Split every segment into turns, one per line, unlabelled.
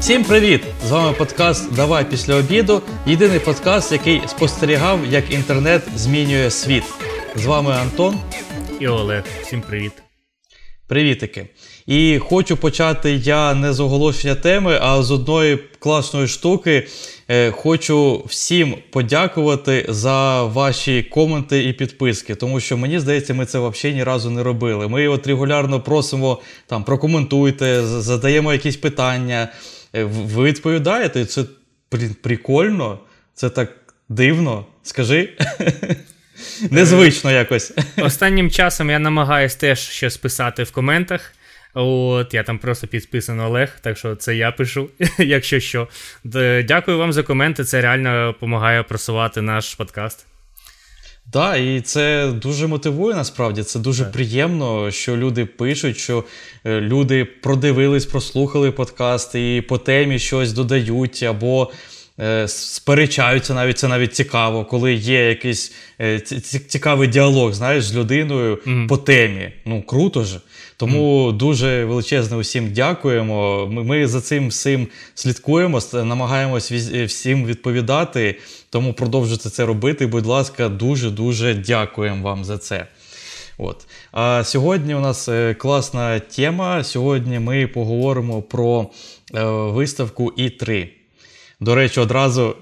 Всім привіт! З вами подкаст Давай після обіду. Єдиний подкаст, який спостерігав, як інтернет змінює світ. З вами Антон
і Олег. Всім привіт.
Привітики. І хочу почати я не з оголошення теми, а з одної класної штуки. Е, хочу всім подякувати за ваші коменти і підписки, тому що мені здається, ми це взагалі ні разу не робили. Ми от регулярно просимо там прокоментуйте, задаємо якісь питання. Е, ви відповідаєте, це прикольно, це так дивно. Скажи. Незвично якось.
Останнім часом я намагаюсь теж щось писати в коментах. От, я там просто підписаний Олег, так що це я пишу, якщо що. Дякую вам за коменти. Це реально допомагає просувати наш подкаст.
Так, да, і це дуже мотивує насправді. Це дуже так. приємно, що люди пишуть, що е, люди продивились, прослухали подкаст і по темі щось додають, або сперечаються навіть це навіть цікаво, коли є якийсь е, цікавий діалог знаєш, з людиною mm-hmm. по темі. Ну круто ж. Тому mm. дуже величезне усім дякуємо. Ми, ми за цим всім слідкуємо, намагаємось всім відповідати. Тому продовжуйте це робити. Будь ласка, дуже дуже дякуємо вам за це. От. А сьогодні у нас е, класна тема. Сьогодні ми поговоримо про е, виставку І3. До речі, одразу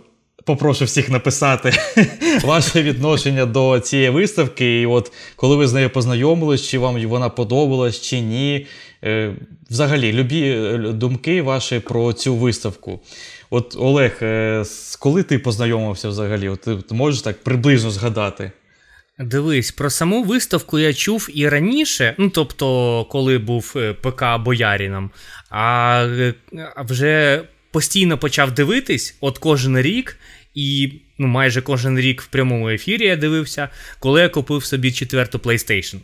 попрошу всіх написати ваше відношення до цієї виставки. І от коли ви з нею познайомились, чи вам вона подобалась, чи ні. Е, взагалі, любі е, думки ваші про цю виставку. От Олег, е, коли ти познайомився взагалі? От Ти можеш так приблизно згадати?
Дивись, про саму виставку я чув і раніше, ну тобто, коли був ПК Бояріном, а вже постійно почав дивитись, от кожен рік, і ну, майже кожен рік в прямому ефірі я дивився, коли я купив собі четверту PlayStation.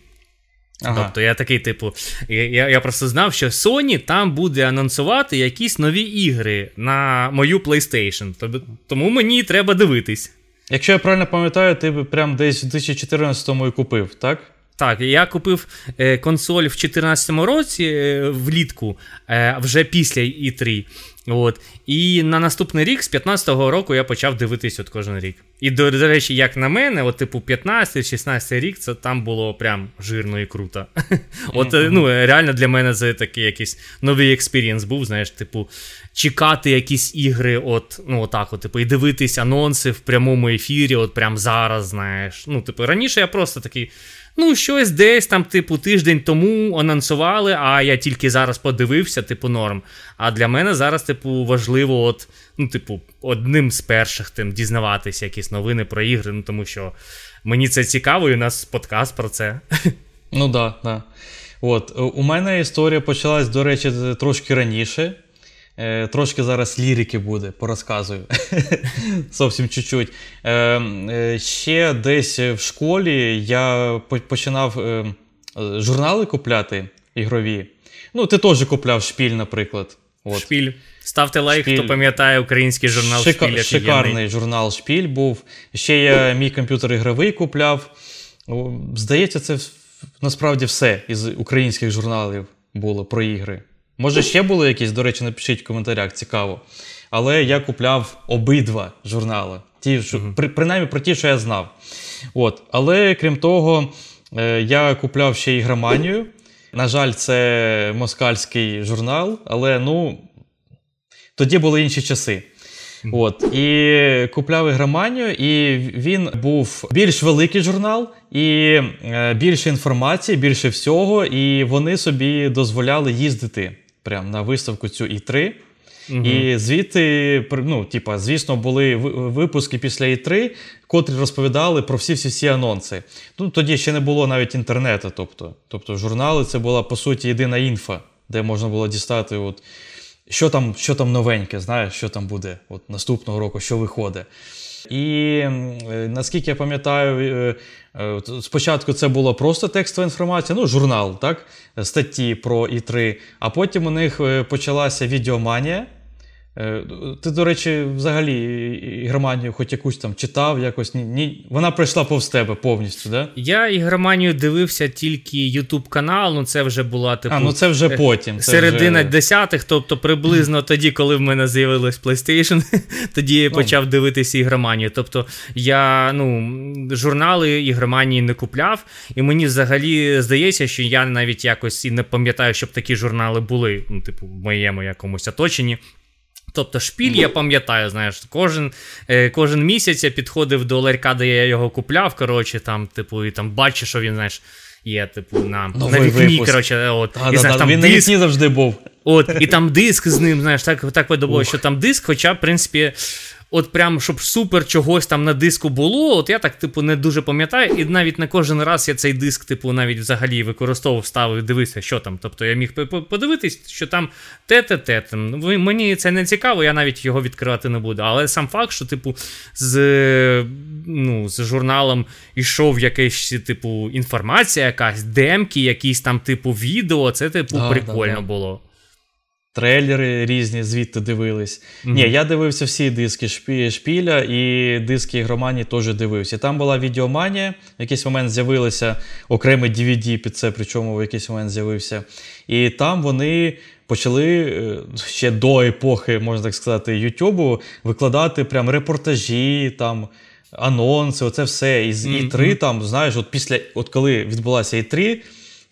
Ага. Тобто я такий, типу, я я просто знав, що Sony там буде анонсувати якісь нові ігри на мою PlayStation. Тому мені треба дивитись.
Якщо я правильно пам'ятаю, ти прям десь у 2014-му і купив, так?
Так, я купив е, консоль в 2014 році е, влітку, е, вже після E3. От. І на наступний рік, з 15-го року, я почав дивитись от кожен рік. І, до, до речі, як на мене, от, типу, 15-16 рік, це там було прям жирно і круто. От, mm-hmm. ну, реально для мене це такий якийсь новий experience був, знаєш, типу, чекати якісь ігри, от, ну, отак, от, типу, і дивитись анонси в прямому ефірі, от прям зараз, знаєш. Ну, типу, раніше я просто такий. Ну, щось десь там, типу, тиждень тому анонсували, а я тільки зараз подивився, типу, норм. А для мене зараз, типу, важливо, от, ну, типу, одним з перших тим дізнаватися якісь новини про ігри, ну тому що мені це цікаво, і у нас подкаст про це.
Ну так, да, так. Да. От, У мене історія почалась, до речі, трошки раніше. Е, Трошки зараз лірики буде, порозказую. Зовсім чуть-чуть. Е, е, Ще десь в школі я починав е, журнали купляти ігрові. Ну, ти теж купляв шпіль, наприклад.
От. Шпіль. Ставте лайк, шпіль. хто пам'ятає український журнал
Шика-
Шпіль.
Шикарний журнал Шпіль був. Ще я мій комп'ютер ігровий купляв. Здається, це насправді все із українських журналів було про ігри. Може, ще були якісь, до речі, напишіть в коментарях, цікаво. Але я купляв обидва журнали. Ті, що, при, Принаймні про ті, що я знав. От. Але крім того, е, я купляв ще і граманію. На жаль, це москальський журнал, але ну, тоді були інші часи. От. І купляв ігроманію, і він був більш великий журнал, і е, більше інформації, більше всього, і вони собі дозволяли їздити прям на виставку цю І3. Угу. І звідти, ну, типа, звісно, були випуски після І3, котрі розповідали про всі всі всі анонси. Ну, Тоді ще не було навіть інтернету. Тобто, тобто журнали це була по суті єдина інфа, де можна було дістати, от, що там що там новеньке, знаєш, що там буде от, наступного року, що виходить. І е, наскільки я пам'ятаю, е, спочатку це була просто текстова інформація, ну, журнал, так, статті про І3, а потім у них почалася відеоманія. Е, ти, до речі, взагалі ігроманію хоч якусь там читав, якось ні, ні. Вона пройшла повз тебе повністю, да?
Я ігроманію дивився тільки YouTube канал, ну це вже була типу.
А, ну це вже потім. Це
середина
вже...
десятих, тобто приблизно тоді, коли в мене з'явилось PlayStation, тоді я ну. почав дивитися ігроманію. Тобто я ну, журнали ігроманії не купляв, і мені взагалі здається, що я навіть якось і не пам'ятаю, щоб такі журнали були, ну, типу, в моєму якомусь оточенні. Тобто шпіль, я пам'ятаю, знаєш, кожен е, кожен місяць я підходив до ларька, де я його купляв, коротше, там, типу, і там бачиш, що він, знаєш, є, типу, на на вікні, коротше, от,
а, і, знаєш, там він диск, на вікні завжди був.
От, І там диск з ним, знаєш, так так подобалося, що там диск, хоча, в принципі, от прям, щоб супер чогось там на диску було, от я так, типу, не дуже пам'ятаю, і навіть не кожен раз я цей диск, типу, навіть взагалі використовував, ставив, дивився, що там. Тобто я міг подивитись, що там те-те-те. Мені це не цікаво, я навіть його відкривати не буду. Але сам факт, що, типу, з ну, з журналом йшов якась, типу, інформація, якась, демки, якісь там, типу, відео, це, типу, да, прикольно да, да. було.
Трейлери різні звідти дивились. Mm-hmm. Ні, я дивився всі диски шпіля і диски ігроманії теж дивився. Там була відеоманія, в якийсь момент з'явилися окремий DVD під це, причому в якийсь момент з'явився. І там вони почали е, ще до епохи, можна так сказати, Ютубу викладати прям репортажі, там, анонси, оце все. І mm-hmm. І3 там, знаєш, от після, от коли відбулася І3.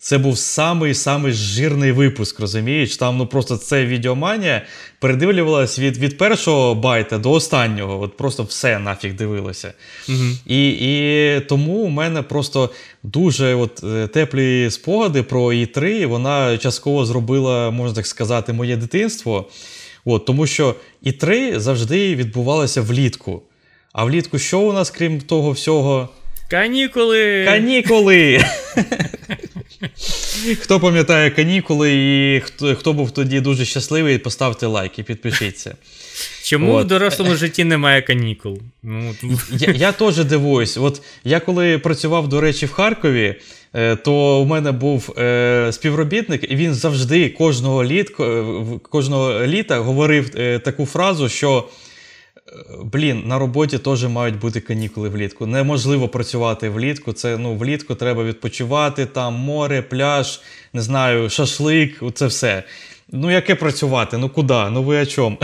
Це був самий-самий жирний випуск, розумієш? Там ну просто це відеоманія передивлювалась від від першого байта до останнього. От просто все нафіг дивилося. Угу. І і тому у мене просто дуже от, е, теплі спогади про І3. Вона частково зробила, можна так сказати, моє дитинство. От, Тому що І3 завжди відбувалося влітку. А влітку що у нас, крім того всього?
Канікули!
Канікули! Хто пам'ятає канікули і хто хто був тоді дуже щасливий, поставте лайк і підпишіться.
Чому От. в дорослому житті немає канікул? Ну,
Я я теж дивуюсь. От я коли працював, до речі, в Харкові, е, то у мене був е, співробітник, і він завжди кожного літ, кожного літа говорив е, таку фразу, що Блін, на роботі теж мають бути канікули влітку. Неможливо працювати влітку. Це ну, влітку треба відпочивати, там море, пляж, не знаю, шашлик, це все. Ну, яке працювати? Ну куди? Ну ви о чому?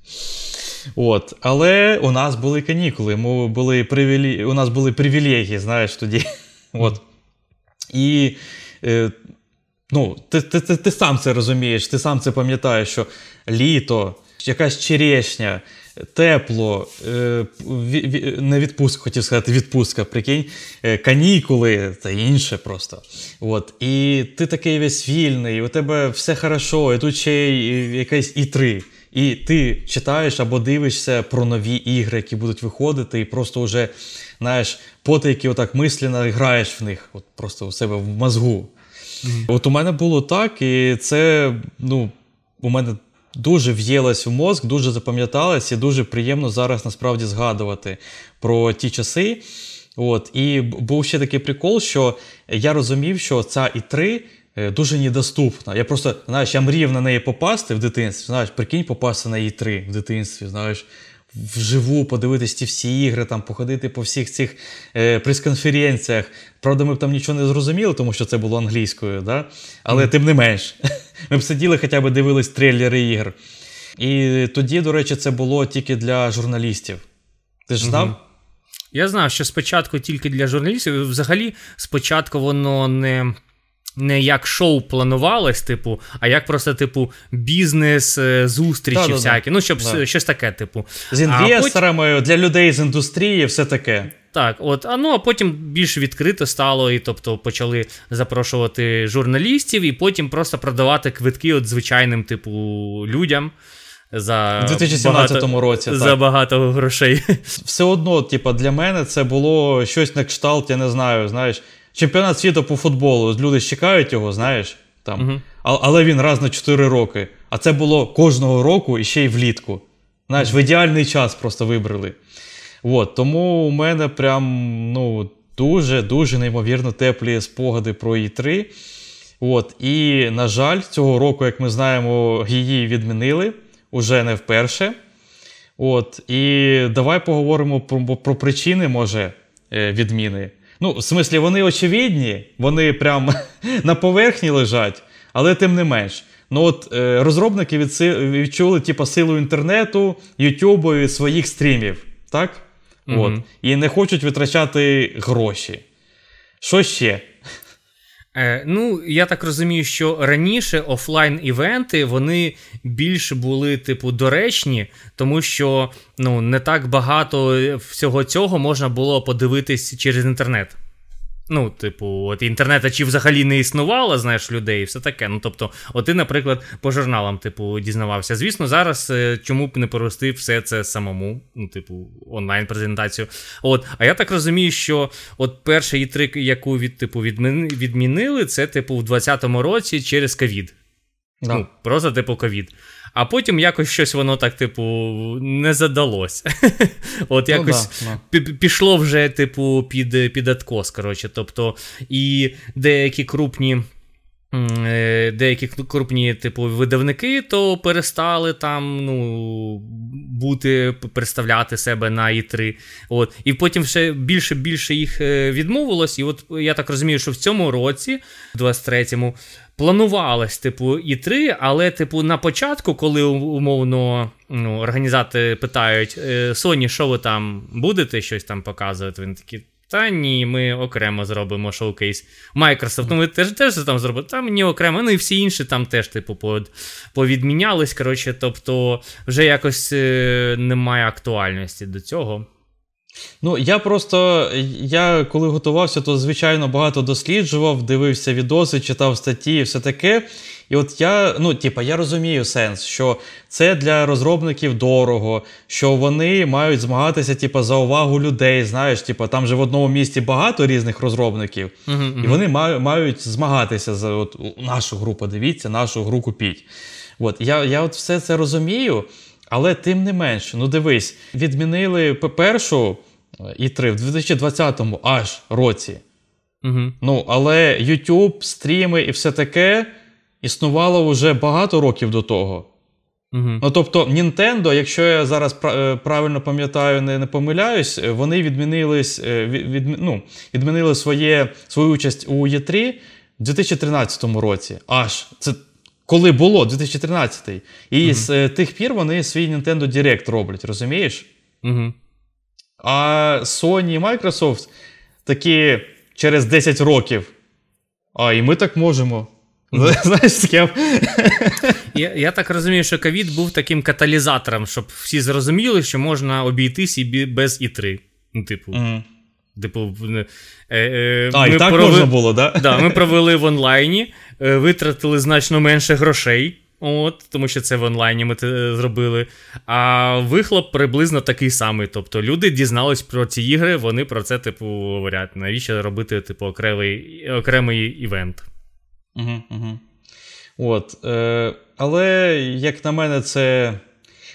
От. Але у нас були канікули. Ми були привілі... У нас були привілегії, знаєш, тоді. От. І е, ну, ти, ти, ти, ти сам це розумієш, ти сам це пам'ятаєш, що літо, якась черешня тепло, е, не відпустка, хотів сказати, відпустка, прикинь, е, канікули та інше просто. От. І ти такий весь вільний, у тебе все хорошо, і тут ще якась І3. І ти читаєш або дивишся про нові ігри, які будуть виходити, і просто вже, знаєш, потайки отак мислено граєш в них, от просто у себе в мозгу. Mm-hmm. От у мене було так, і це, ну, у мене дуже в'їлась в мозк, дуже запам'яталась і дуже приємно зараз насправді згадувати про ті часи. От, І був ще такий прикол, що я розумів, що ця І3 е, дуже недоступна. Я просто, знаєш, я мріяв на неї попасти в дитинстві. Знаєш, прикинь, попасти на І3 в дитинстві. знаєш вживу подивитись ті всі ігри, там, походити по всіх цих е, прес-конференціях. Правда, ми б там нічого не зрозуміли, тому що це було англійською, да? але mm. тим не менш. Ми б сиділи, хоча б дивились трейлери ігр. І тоді, до речі, це було тільки для журналістів. Ти ж знав? Mm-hmm.
Я знав, що спочатку тільки для журналістів. Взагалі, спочатку воно не не як шоу планувалось, типу, а як просто, типу, бізнес, е, зустрічі да, всякі. Да, ну, щоб да. щось таке, типу.
З інвесторами, потім... для людей з індустрії, все таке.
Так, от, а ну а потім більш відкрито стало, і тобто почали запрошувати журналістів, і потім просто продавати квитки от звичайним, типу, людям. За
У 2017
багато,
році
за так. багато грошей.
Все одно, типу, для мене це було щось на кшталт, я не знаю, знаєш, Чемпіонат світу по футболу. Люди чекають його, знаєш. там. Угу. Але він раз на 4 роки. А це було кожного року і ще й влітку. Знаєш, в ідеальний час просто вибрали. От, Тому у мене прям ну, дуже-дуже неймовірно теплі спогади про І3. От, І, на жаль, цього року, як ми знаємо, її відмінили уже не вперше. От, І давай поговоримо про, про причини, може, е, відміни. Ну, в смислі, вони очевидні, вони прям на поверхні лежать, але тим не менш. Ну от е, розробники відчули типу, силу інтернету, Ютубу і своїх стрімів. так? Mm-hmm. От. І не хочуть витрачати гроші. Що ще?
Е, Ну, я так розумію, що раніше офлайн-івенти вони більш були, типу, доречні, тому що ну, не так багато всього цього можна було подивитись через інтернет. Ну, типу, от інтернету чи взагалі не існувало, знаєш, людей і все таке. Ну, тобто, от ти, наприклад, по журналам, типу, дізнавався. Звісно, зараз е, чому б не провести все це самому, ну, типу, онлайн-презентацію. От, А я так розумію, що от перша і трик, яку від, типу, відмінили, це, типу, в 2020 році через ковід. Да. Ну, Просто, типу, ковід. А потім якось щось воно так, типу, не задалось. От ну якось ну, да, да. пішло вже, типу, під під откос, коротше. Тобто, і деякі крупні. Е, деякі крупні, типу, видавники, то перестали там ну, бути, представляти себе на І3. От. І потім ще більше більше їх е, відмовилось. І от я так розумію, що в цьому році, 23-му, планувалось, типу, і 3, але, типу, на початку, коли умовно ну, організатори питають: «Е, Sony, що ви там будете щось там показувати? Він такий. Та ні, ми окремо зробимо шоукейс. Microsoft, ну ви теж теж там зробили, та мені окремо, ну і всі інші там теж, типу, повідмінялись. Коротше, тобто, вже якось е, немає актуальності до цього.
Ну, я просто, я коли готувався, то звичайно багато досліджував, дивився відоси, читав статті і все таке. І от я, ну, типа, я розумію сенс, що це для розробників дорого, що вони мають змагатися, типа, за увагу людей. Знаєш, типа, там же в одному місті багато різних розробників, uh-huh, uh-huh. і вони мають мають змагатися за от, нашу групу. Дивіться, нашу гру купіть. От я, я от все це розумію. Але тим не менше, ну дивись, відмінили першу І3 е, в 2020-му аж році. Угу. Ну, але YouTube, стріми і все таке існувало вже багато років до того. Угу. Ну, тобто, Nintendo, якщо я зараз е, правильно пам'ятаю, не не помиляюсь, е, вони відмінились, від, від, ну, відмінили своє, свою участь у Є3 в 2013 році. Аж це коли було 2013-й. І mm-hmm. з е, тих пір вони свій Nintendo Direct роблять, розумієш? Mm-hmm. А Sony і Microsoft такі через 10 років. А, і ми так можемо. Знаєш, з ким?
Я я так розумію, що ковід був таким каталізатором, щоб всі зрозуміли, що можна обійтись і без І3. Ну, типу. Mm-hmm. Типу, е,
е, а, і так провели, можна було, да?
Да, Ми провели в онлайні, е, витратили значно менше грошей, от, тому що це в онлайні ми це зробили. А вихлоп приблизно такий самий. Тобто люди дізнались про ці ігри, вони про це, типу, говорять. Навіщо робити, типу, окремий окремий івент?
Угу, угу. От, е, Але, як на мене, це.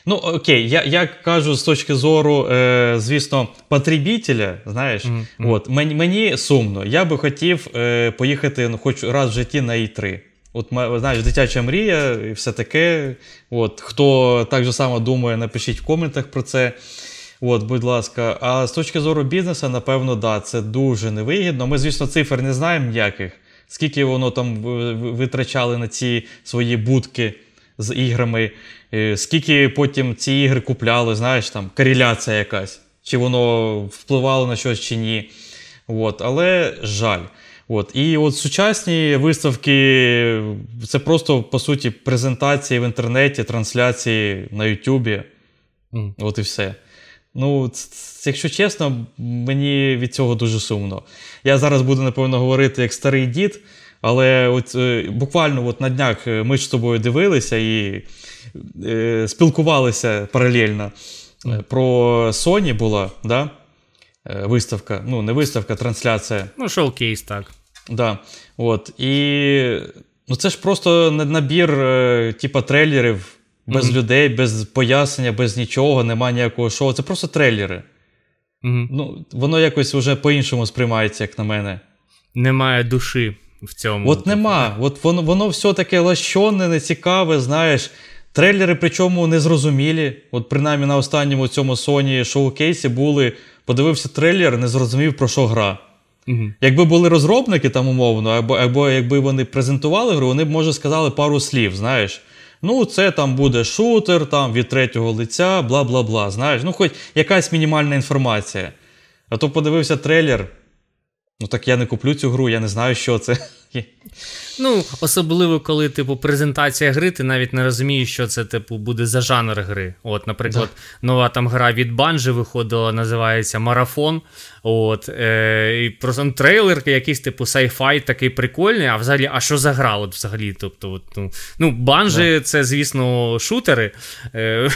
Ну, окей, я я кажу з точки зору, е, звісно, потребітеля, знаєш, mm-hmm. от, мені, мені сумно. Я би хотів е, поїхати ну, хоч раз в житті на І3. От, знаєш, дитяча мрія і все таке. От, Хто так же само думає, напишіть в коментах про це. От, Будь ласка. А з точки зору бізнесу, напевно, да, це дуже невигідно. Ми, звісно, цифр не знаємо ніяких. Скільки воно там витрачали на ці свої будки з іграми. Е, скільки потім ці ігри купляли, знаєш, там кореляція якась, чи воно впливало на щось чи ні. От, Але жаль. От. І от сучасні виставки це просто, по суті, презентації в інтернеті, трансляції на Ютубі. Mm. От і все. Ну, якщо чесно, мені від цього дуже сумно. Я зараз буду, напевно, говорити як старий дід, але от е, буквально от на днях е, ми ж з тобою дивилися і е, спілкувалися паралельно. Е, про Sony була да? Виставка. Ну, не виставка, трансляція.
Ну, шоу-кейс, так.
Да. От. І ну, це ж просто набір, типа, трейлерів без mm-hmm. людей, без пояснення, без нічого, немає ніякого шоу. Це просто трейлери. Mm-hmm. Ну, Воно якось вже по-іншому сприймається, як на мене.
Немає душі в цьому.
От нема. От Воно воно все таке лащоне, нецікаве, знаєш. Трейлери, причому незрозумілі. От принаймні на останньому цьому Sony шоу-кейсі були. Подивився трейлер, не зрозумів, про що гра. Угу. Якби були розробники там умовно, або або якби вони презентували гру, вони б, може, сказали пару слів, знаєш. Ну, це там буде шутер, там від третього лиця, бла бла бла. Знаєш, ну хоч якась мінімальна інформація. А то подивився трейлер. Ну так я не куплю цю гру, я не знаю, що це.
Ну, особливо, коли, типу, презентація гри, ти навіть не розумієш, що це, типу, буде за жанр гри. От, наприклад, да. нова там гра від Банжи виходила, називається Марафон. От, е, і просто трейлер, якийсь, типу, sci-fi такий прикольний, а взагалі, а що за гра? От взагалі? Тобто, от, ну, ну, Банжи да. це, звісно, шутери. Е,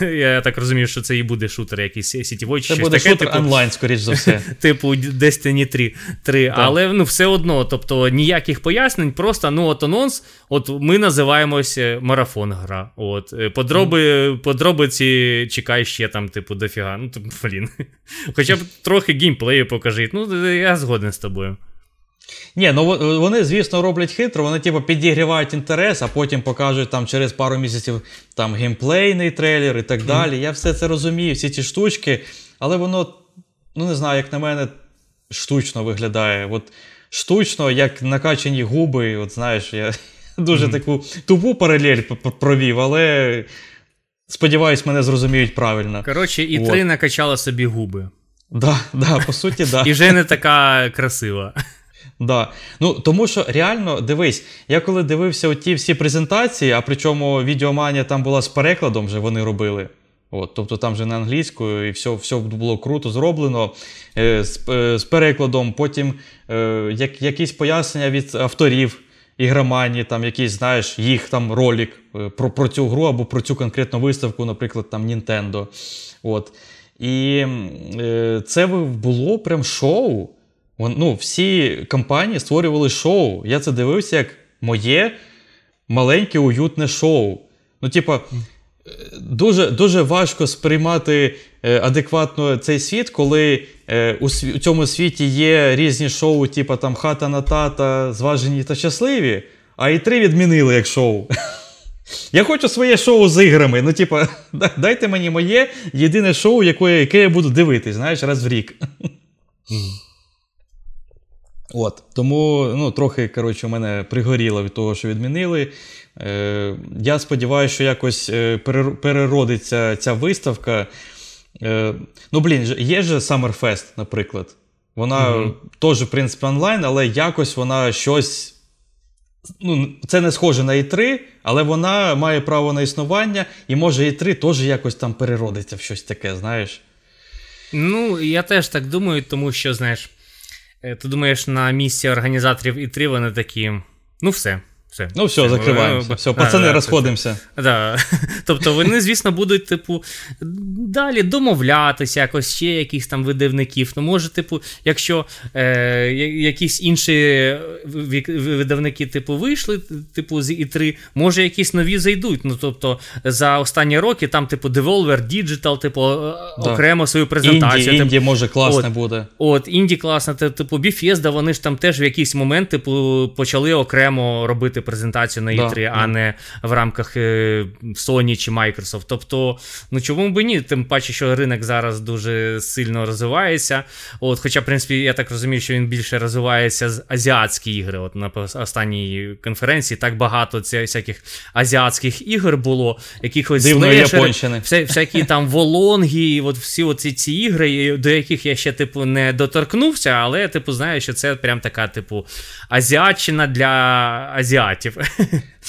Я так розумію, що це і буде шутер, якийсь сітівой чи
Це буде
таке,
шутер типу, онлайн, скоріш за все.
Типу Destiny 3. 3. Да. Але ну, все одно, тобто ніяких пояснень, просто ну, от анонс, от ми називаємося марафон гра. От, е, подроби, mm. Подробиці чекай ще там, типу, дофіга. Ну, типу, блін. Хоча б трохи геймплею покажіть. Ну, я згоден з тобою.
Ні, ну вони, звісно, роблять хитро, вони типу, підігрівають інтерес, а потім покажуть там через пару місяців там геймплейний трейлер і так далі. Я все це розумію, всі ці штучки, але воно, ну не знаю, як на мене, штучно виглядає. От Штучно, як накачані губи, от знаєш, я дуже таку тупу паралель провів, але сподіваюсь, мене зрозуміють правильно.
Коротше, і три накачала собі губи.
Да, да, по суті, да.
І вже не така красива.
Да. Ну, Тому що реально, дивись, я коли дивився ті всі презентації, а причому відеоманія там була з перекладом, вже вони робили. От, Тобто там вже на англійською і все все було круто зроблено е, з, е, з перекладом. Потім е, як, якісь пояснення від авторів ігроманії, там якийсь, знаєш, їх там ролик е, про про цю гру або про цю конкретну виставку, наприклад, там Nintendo. От. І е, це було прям шоу. Ну, Всі компанії створювали шоу. Я це дивився як моє маленьке уютне шоу. Ну, типа, дуже дуже важко сприймати е, адекватно цей світ, коли е, у цьому світі є різні шоу, типу там хата на тата, зважені та щасливі, а і три відмінили як шоу. Я хочу своє шоу з іграми. Ну, типа, дайте мені моє єдине шоу, яке я буду дивитись, знаєш, раз в рік. От, Тому ну, трохи коротше, у мене пригоріло від того, що відмінили. Е, Я сподіваюся, що якось е, переродиться ця виставка. Е, Ну, блін, є же Summerfest, наприклад. Вона mm-hmm. теж, в принципі, онлайн, але якось вона щось. Ну, Це не схоже на І3, але вона має право на існування, і може І3 теж якось там переродиться в щось таке, знаєш.
Ну, я теж так думаю, тому що, знаєш, ти думаєш, на місці організаторів І3 вони такі. Ну, все. Все.
Ну, все, закриваємося. Все, пацани, розходимося.
Да. Тобто вони, звісно, будуть, типу, далі домовлятися, якось ще якихось там видавників. Ну, може, типу, якщо е, якісь інші видавники, типу, вийшли, типу, з І3, може, якісь нові зайдуть. Ну, тобто, за останні роки там, типу, Devolver Digital, типу, да. окремо свою презентацію.
Інді, Інді може класне
от,
буде.
От, Інді класне, типу, Bethesda, вони ж там теж в якийсь момент, типу, почали окремо робити презентацію на E3, да, а не в рамках е, Sony чи Microsoft. Тобто, ну чому б ні? Тим паче, що ринок зараз дуже сильно розвивається. От, Хоча, в принципі, я так розумію, що він більше розвивається з азіатські ігри. От На останній конференції так багато ця, всяких азіатських ігор було, якихось
слешери,
вся, всякі там волонги, от всі оці ці ігри, до яких я ще типу не доторкнувся, але типу знаю, що це прям така, типу, азіатчина для азіатів фанатів.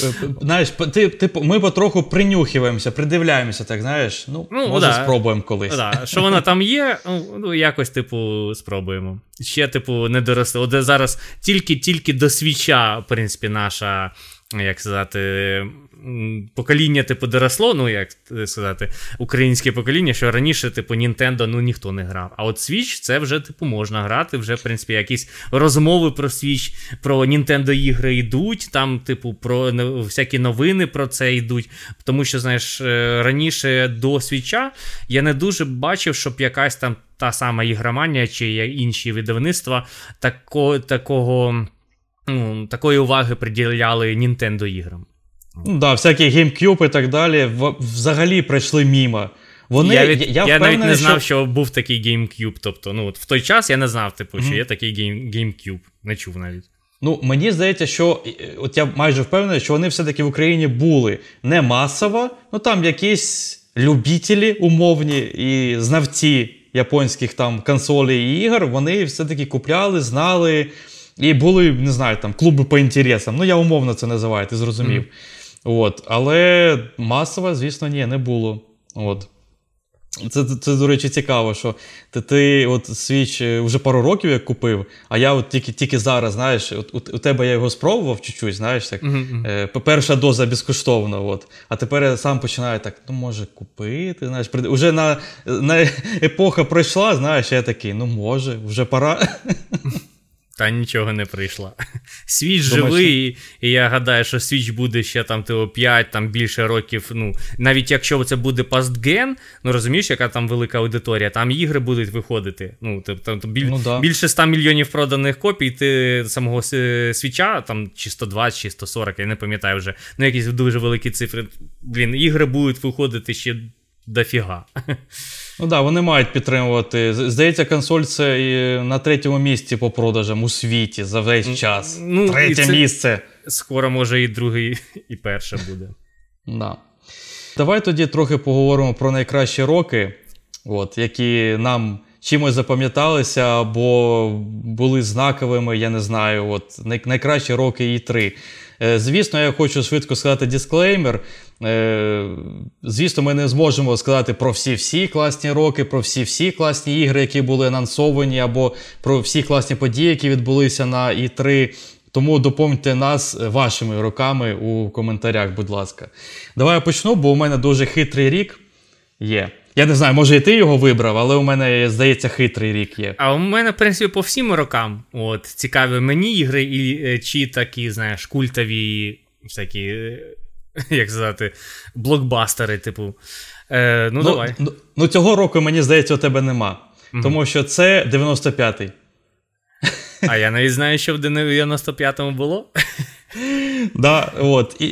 Е, знаєш, ти, ти, ми потроху принюхиваємося, придивляємося, так знаєш. Ну, ну може, да. спробуємо колись.
Да. Що вона там є, ну, ну, якось, типу, спробуємо. Ще, типу, не доросли. От зараз тільки-тільки до свіча, в принципі, наша, як сказати, покоління, типу, доросло, ну як сказати, українське покоління, що раніше, типу, Nintendo ну ніхто не грав. А от Switch це вже, типу, можна грати. Вже, в принципі, якісь розмови про Switch, про Nintendo ігри йдуть. Там, типу, про всякі новини про це йдуть. Тому що, знаєш, е, раніше до Switch я не дуже бачив, щоб якась там та сама ігроманія чи інші видавництва тако, такого. Ну, такої уваги приділяли Nintendo іграм.
Ну, да, всякі GameCube і так далі взагалі пройшли мімо.
Вони, Я від, я, я навіть не знав, що... що був такий GameCube. Тобто, ну, от в той час я не знав, типу, що mm-hmm. є такий Game, GameCube. Не чув навіть.
Ну, мені здається, що от я майже впевнений, що вони все-таки в Україні були не масово, ну там якісь любітелі умовні і знавці японських там консолей і ігор, вони все-таки купляли, знали. І були, не знаю, там клуби по інтересам. Ну, я умовно це називаю, ти зрозумів. Mm. От. Але масово, звісно, ні, не було. От. Це, це, до речі, цікаво, що ти ти от свіч е, вже пару років як купив, а я от тільки тільки зараз, знаєш, от у, у тебе я його спробував чуть-чуть, знаєш, так, uh-huh. е, перша доза безкоштовна. от, А тепер я сам починаю так, ну може купити. знаєш, Уже на, на епоха пройшла, знаєш, я такий, ну може, вже пора.
Та нічого не прийшла. Свіч живий, і я гадаю, що свіч буде ще там типу, 5 там більше років. Ну, Навіть якщо це буде пастген, ну розумієш, яка там велика аудиторія, там ігри будуть виходити. Ну, тобто біль, ну, да. Більше 100 мільйонів проданих копій ти самого свіча, там чи 120, чи 140, я не пам'ятаю вже. Ну, якісь дуже великі цифри. Блін, ігри будуть виходити ще дофіга.
Ну так, да, вони мають підтримувати. Здається, консоль це і на третьому місці по продажам у світі за весь час. Ну, Третє це місце.
Скоро, може, і другий, і перше буде.
Да. Давай тоді трохи поговоримо про найкращі роки, от, які нам чимось запам'яталися або були знаковими, я не знаю. от, Найкращі роки і 3 Е, звісно, я хочу швидко сказати дисклеймер. Е, звісно, ми не зможемо сказати про всі-всі класні роки, про всі-всі класні ігри, які були анонсовані, або про всі класні події, які відбулися на І3. Тому доповнюйте нас вашими роками у коментарях, будь ласка. Давай я почну, бо у мене дуже хитрий рік є. Я не знаю, може і ти його вибрав, але у мене, здається, хитрий рік є.
А у мене, в принципі, по всім рокам от, цікаві мені ігри, і, е, чи такі, знаєш, культові, всякі, е, як сказати, блокбастери, типу. Е, Ну, ну давай.
Ну, ну, цього року, мені здається, у тебе нема. mm Тому що це 95-й.
А я навіть знаю, що в 95-му було.
Да, от. І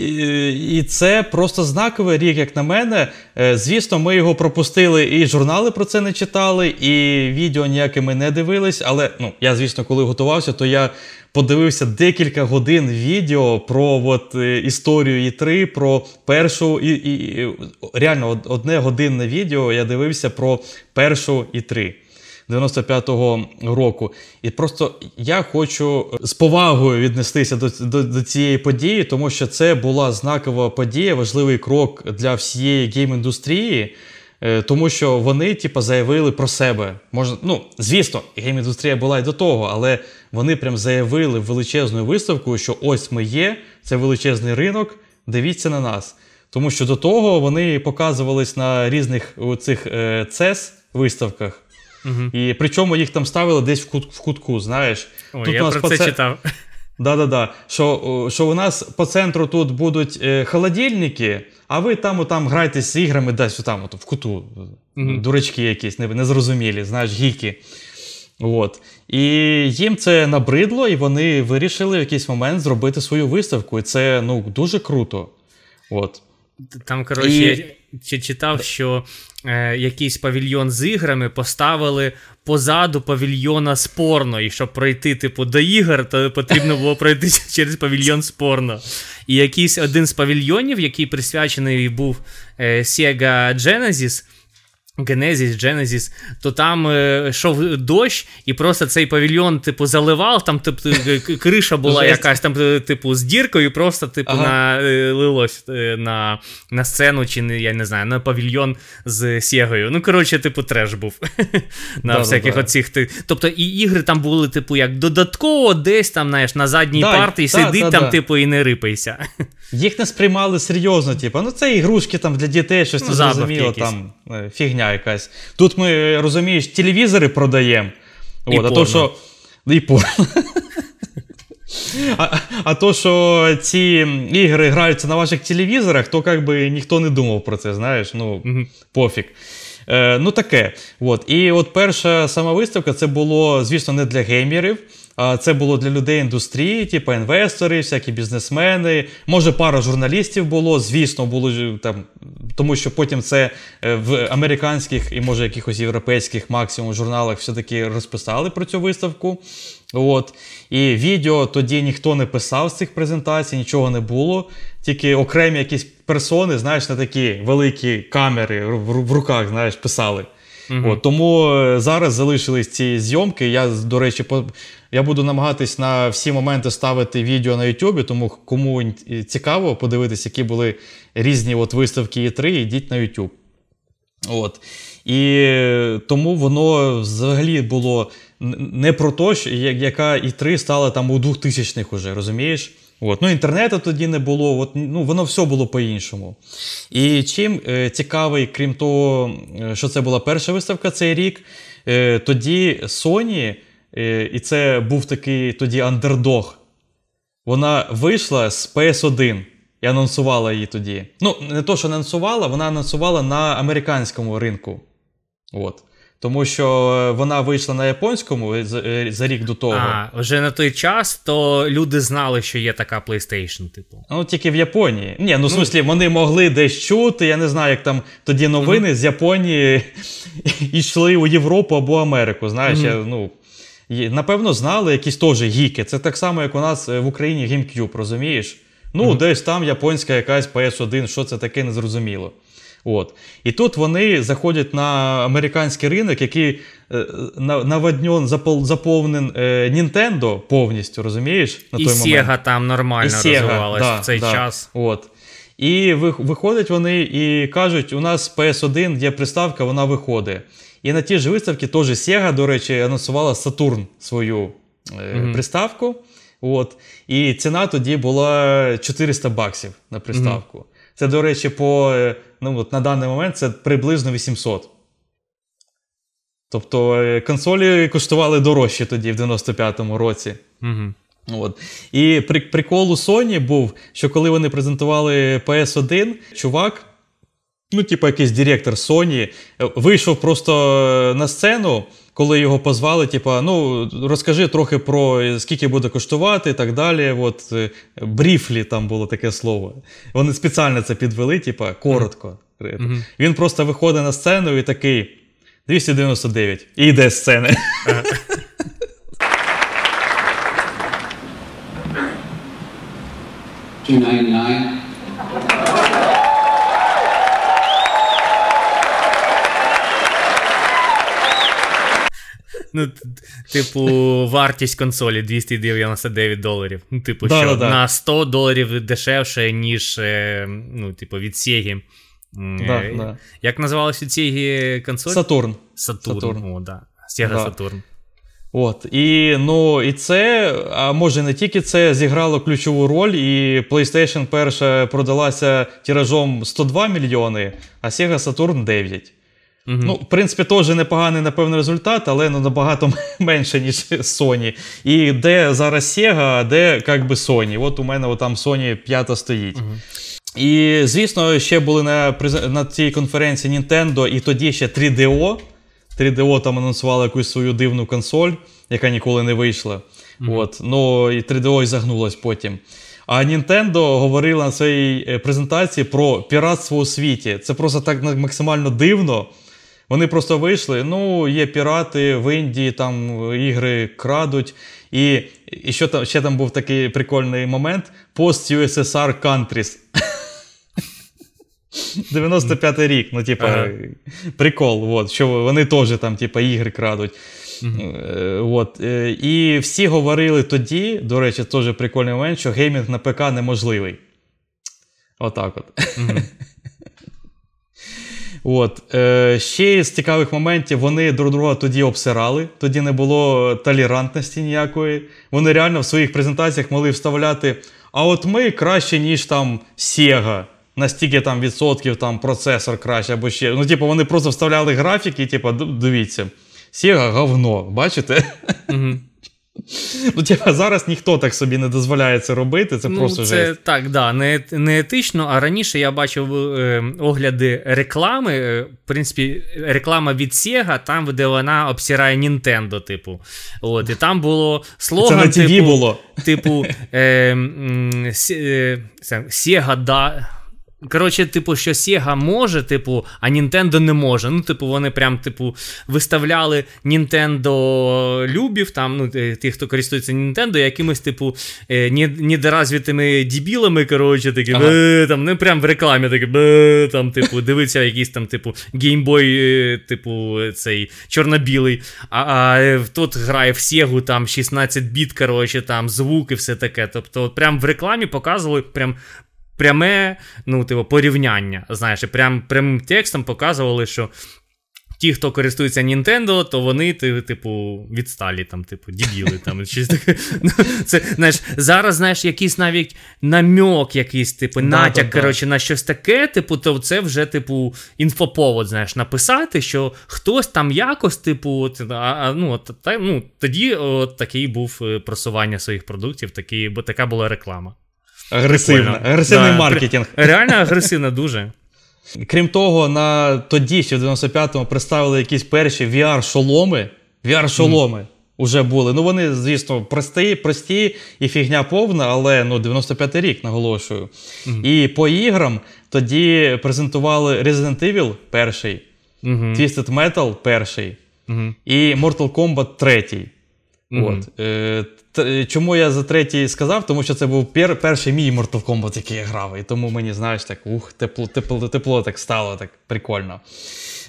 і це просто знаковий рік, як на мене. Е, звісно, ми його пропустили, і журнали про це не читали, і відео ніяке ми не дивились. Але ну, я, звісно, коли готувався, то я подивився декілька годин відео про от, е, історію І3, про першу і, і реально одне годинне відео я дивився про першу І3. 95-го року. І просто я хочу з повагою віднестися до, до, до цієї події, тому що це була знакова подія, важливий крок для всієї гейм-індустрії. Е, тому що вони, типу, заявили про себе. Можна, ну, звісно, гейм-індустрія була й до того, але вони прям заявили величезною виставкою, що ось ми є, це величезний ринок, дивіться на нас. Тому що до того вони показувались на різних цих е, CES виставках. Угу. І причому їх там ставили десь в кут, в кутку, знаєш.
О, тут я у нас про це ц... читав.
Да-да-да. Що що у нас по центру тут будуть е, холодильники, а ви там там граєтесь з іграми десь там, от, в куту. Угу. Дурачки якісь, незрозумілі, знаєш, гіки. От. І їм це набридло, і вони вирішили в якийсь момент зробити свою виставку. І це ну, дуже круто. От.
Там, коротше, і... я читав, що е, якийсь павільйон з іграми поставили позаду павільйона спорно. І щоб пройти, типу, до ігор, то потрібно було пройти через павільйон спорно. І якийсь один з павільйонів, який присвячений був е, Sega Genesis, Генезіс, Genesis, то там е, йшов дощ, і просто цей павільйон, типу, заливав, там типу, криша була якась там, е, типу, з діркою, просто, типу, ага. налилось е, на на сцену, чи я не знаю, на павільйон з Сєгою. Ну, коротше, типу, треш був. на да, всяких да, оцих. Тобто, і ігри там були, типу, як додатково десь там, знаєш, на задній партії сидить там, типу, і не рипайся.
Їх не сприймали серйозно, типу, ну це ігрушки там для дітей, щось ну, не зрозуміло, там фігня фігня якась. Тут ми, розумієш, телевізори продаємо. І От, а то, що... І порно. А а то, що ці ігри граються на ваших телевізорах, то як би ніхто не думав про це, знаєш, ну, угу. пофіг. Е, Ну, таке. От. І от перша сама виставка це було, звісно, не для геймерів. Це було для людей індустрії, типу інвестори, всякі бізнесмени. Може, пара журналістів було, звісно, було там, тому що потім це е, в американських і може якихось європейських максимум журналах все-таки розписали про цю виставку. От. І відео тоді ніхто не писав з цих презентацій, нічого не було. Тільки окремі якісь персони, знаєш, на такі великі камери в руках, знаєш, писали. Угу. От, Тому е, зараз залишились ці зйомки. Я, до речі, по, я буду намагатись на всі моменти ставити відео на Ютубі, тому кому цікаво подивитися, які були різні от виставки І3, йдіть на YouTube. От. І тому воно взагалі було не про те, яка І3 стала там у 2000-х уже, розумієш? От. Ну, Інтернету тоді не було, от, ну, воно все було по-іншому. І чим е, цікавий, крім того, е, що це була перша виставка цей рік, е, тоді Sony, і це був такий тоді андердог, вона вийшла з PS1 і анонсувала її тоді. Ну, не то, що анонсувала, вона анонсувала на американському ринку. От. Тому що вона вийшла на японському за, е, рік до того.
А, вже на той час, то люди знали, що є така PlayStation, типу.
Ну, тільки в Японії. Ні, ну в смислі, вони могли десь чути. Я не знаю, як там тоді новини mm-hmm. з Японії йшли у Європу або Америку. Знаєш, mm-hmm. я, ну. Напевно, знали якісь теж гіки. Це так само, як у нас е, в Україні GameCube, розумієш? Ну, mm-hmm. десь там японська якась PS1, що це таке, незрозуміло. От. І тут вони заходять на американський ринок, який е, наводньон, заповнен е, Nintendo повністю, розумієш?
на І той Sega там нормально і Sega, розвивалась да, в цей да. час.
От. І виходять вони і кажуть, у нас PS1 є приставка, вона виходить. І на ті ж виставки теж Sega, до речі, анонсувала Saturn свою е, mm-hmm. приставку. От. І ціна тоді була 400 баксів на приставку. Mm-hmm. Це, до речі, по, е, ну, от на даний момент це приблизно 800. Тобто е, консолі коштували дорожче тоді, в 95-му році.
Угу.
От. І при, прикол у Sony був, що коли вони презентували PS1, чувак, ну, типу, якийсь директор Sony, е, вийшов просто е, на сцену. Коли його позвали, типа, ну розкажи трохи про е, скільки буде коштувати і так далі. От бріфлі там було таке слово. Вони спеціально це підвели, типа, коротко. Mm-hmm. Він просто виходить на сцену і такий 299. І йде з сцени. Ага. $299.
Ну, типу, вартість консолі 299 доларів. Ну, типу,
да,
що
да,
на 100 доларів дешевше, ніж е, ну, типу, від Sega.
Да, да.
Як називалася у Sega консоль?
Сатурн.
Сатурн. Сатурн. О, да. Sega да.
От, і ну, і це, а може не тільки це зіграло ключову роль, і PlayStation перша продалася тиражом 102 мільйони, а Sega Saturn 9. Угу. Ну, в принципі, теж непоганий, напевно, результат, але ну, набагато менше, ніж Sony. І де зараз Sega, а де як би Sony. От у мене там Sony п'ята стоїть. Угу. І, звісно, ще були на на цій конференції Nintendo, і тоді ще 3DO. 3DO там анонсували якусь свою дивну консоль, яка ніколи не вийшла. Mm-hmm. От. Ну, І 3DO і загнулось потім. А Nintendo говорила на своїй е, презентації про піратство у світі. Це просто так максимально дивно. Вони просто вийшли. Ну, є пірати в Індії, там ігри крадуть. І і що там ще там був такий прикольний момент: Post USSR Countries. 95-й рік, ну, типа, ага. прикол, от, що вони теж там, типа, ігри крадуть. Uh-huh. От. Е, і всі говорили тоді, до речі, теж прикольний момент, що геймінг на ПК неможливий. Отак от. Uh-huh. От. Е, Ще з цікавих моментів вони друг друга тоді обсирали, тоді не було толерантності ніякої. Вони реально в своїх презентаціях могли вставляти. А от ми краще, ніж там Sega. Настільки там відсотків там процесор краще або ще. Ну, типу, вони просто вставляли графіки, типу, дивіться, Sega говно, бачите? Ну, типа, зараз ніхто так собі не дозволяє це робити, це
ну,
просто
це
жесть.
так, да, не, не етично. А раніше я бачив е, огляди реклами. Е, в принципі, реклама від Sega, там, де вона обсирає Nintendo, типу. От, і там було слоган.
Це на
типу,
було.
Типу, е, е, Sega да. Коротше, типу, що Sega може, типу, а Nintendo не може. Ну, типу, вони прям, типу, виставляли Nintendo любів, там, ну, е, тих, хто користується Nintendo, якимись, типу, е, недоразвитими дебілами, коротше, такі,
Ага.
«Бе», там, ну, прям в рекламі такі, «Бе», там, типу, дивиться якийсь там, типу, Game Boy, типу, цей чорно-білий, а, а е, тут грає в Sega, там 16 біт, коротше, там звук і все таке. Тобто, от прям в рекламі показували прям пряме, ну, типу, порівняння. Знаєш, і прям прямим текстом показували, що. Ті, хто користується Nintendo, то вони, ти- типу, відсталі, там, типу, дібіли, там, щось таке. Ну, Це, знаєш, зараз, знаєш, якийсь навіть намьок, якийсь, типу, натяк,
да, да.
коротше, на щось таке, типу, то це вже, типу, інфоповод, знаєш, написати, що хтось там якось, типу, от, а, ну, от, та, ну, тоді от, такий був е, просування своїх продуктів, такий, бо така була реклама.
Агресивна.
Прикольно.
Агресивний
Да,
маркетинг.
Реально агресивна дуже.
Крім того, на тоді, ще в 95-му, представили якісь перші VR-шоломи. VR-шоломи вже були. Ну, вони, звісно, прості, прості і фігня повна, але ну, 95-й рік, наголошую. І по іграм тоді презентували Resident Evil перший,
Угу.
Twisted Metal перший
Угу.
і Mortal Kombat третій. От. Е, т- чому я за третій сказав? Тому що це був пер, перший мій Mortal Kombat, який я грав. І тому мені, знаєш, так ух, тепло, тепло, тепло так стало, так прикольно.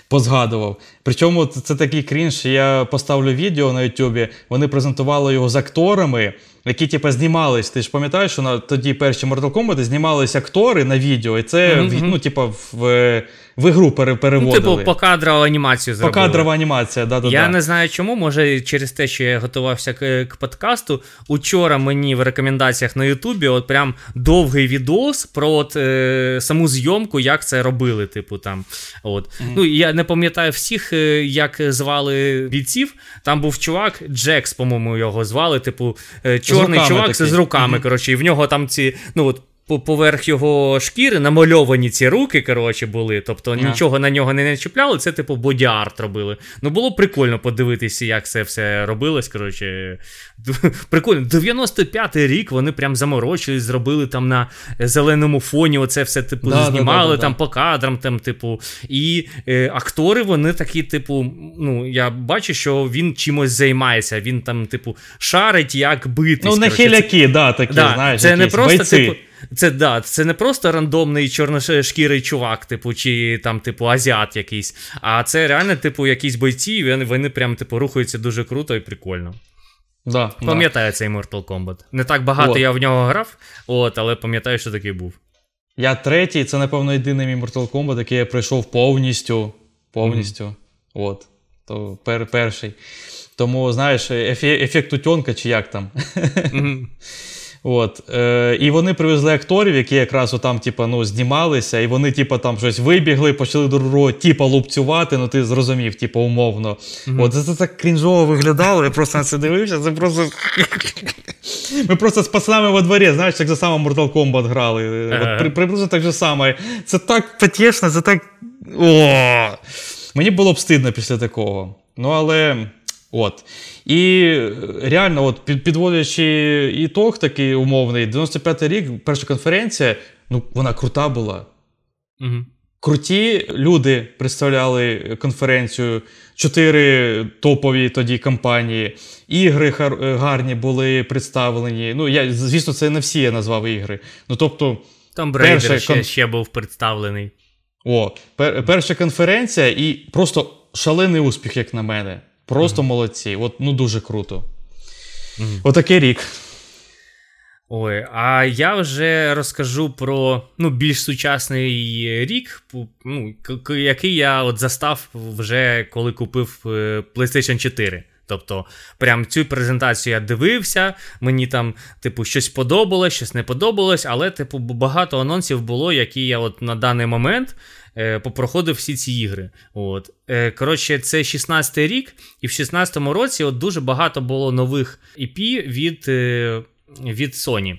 Позгадував. Причому це такий крінж. Я поставлю відео на Ютубі. Вони презентували його з акторами, які типу, знімались. Ти ж пам'ятаєш, що на тоді перші Mortal Kombat знімались актори на відео, і це в- ну, типу, в, в ігру пере-
Ну,
переводили.
типу, покадрову анімацію зробили.
Покадрова анімація, да, да,
Я
да.
не знаю чому, може через те, що я готувався к, к подкасту. Учора мені в рекомендаціях на Ютубі от прям довгий відос про от, е, саму зйомку, як це робили. Типу там. От. Ну, я не пам'ятаю всіх, е, як звали бійців. Там був чувак, Джекс, по-моєму, його звали. Типу, е, чорний
руками
чувак
такий.
з руками.
Мгм.
Коротше, і в нього там ці. ну от. По- Поверх його шкіри намальовані ці руки, коротше, були. Тобто
Ага.
нічого на нього не начіпляли, це типу боді-арт робили. Ну було прикольно подивитися, як це все робилось. Коротше, прикольно. 95-й рік вони прям заморочились, зробили там на зеленому фоні. Оце все типу
Да,
знімали
да, да,
там по кадрам, там, типу. І е, актори, вони такі, типу, ну я бачу, що він чимось займається. Він там, типу, шарить, як битись.
Ну, не
коротше. Це-
да, такі,
Да,
знаєш,
це не просто,
бойці.
типу, це, да, це не просто рандомний чорношкірий чувак, типу, чи там, типу, азіат якийсь. А це реально, типу, якісь бойці, і вони, вони прям, типу, рухаються дуже круто і прикольно.
Да, да.
Пам'ятаю цей Mortal Kombat. Не так багато
От.
я в нього грав, от, але пам'ятаю, що такий був.
Я третій, це, напевно, єдиний мій Mortal Kombat, який я пройшов повністю. Повністю. От. То пер, перший. Тому, знаєш, ефе, ефект утьонка чи як там.
Мгм.
От. Е, і вони привезли акторів, які якраз отам, типа, ну, знімалися, і вони, типа, там щось вибігли, почали друг друга, типа, лупцювати, ну ти зрозумів, типа, умовно. От це, це так крінжово виглядало, я просто на це дивився, це просто. Ми просто з пацанами во дворі, знаєш, як за саме Mortal Kombat грали.
Ага.
От, при, приблизно так же саме. Це так потішно, це так. О! Мені було б стидно після такого. Ну, але. От. І е, реально, от, під, підводячи ітог такий умовний, 95-й рік, перша конференція, ну, вона крута була.
Мгм.
Круті люди представляли конференцію, чотири топові тоді компанії, ігри хар- е, гарні були представлені. Ну, я, звісно, це не всі я назвав ігри. Ну, тобто,
Там Брейдер
Перший
ще,
кон-
ще був представлений.
о, пер, перша конференція і просто шалений успіх, як на мене. Просто молодці. От, ну, дуже круто.
Мгм.
Отакий рік.
Ой, а я вже розкажу про ну, більш сучасний рік, ну, який я от застав вже коли купив е, PlayStation 4. Тобто, прям цю презентацію я дивився, мені там, типу, щось подобалось, щось не подобалось, але, типу, багато анонсів було, які я от на даний момент е, попроходив всі ці ігри. От. Е, Коротше, це 16-й рік, і в 16-му році от дуже багато було нових EP від, е, від Sony.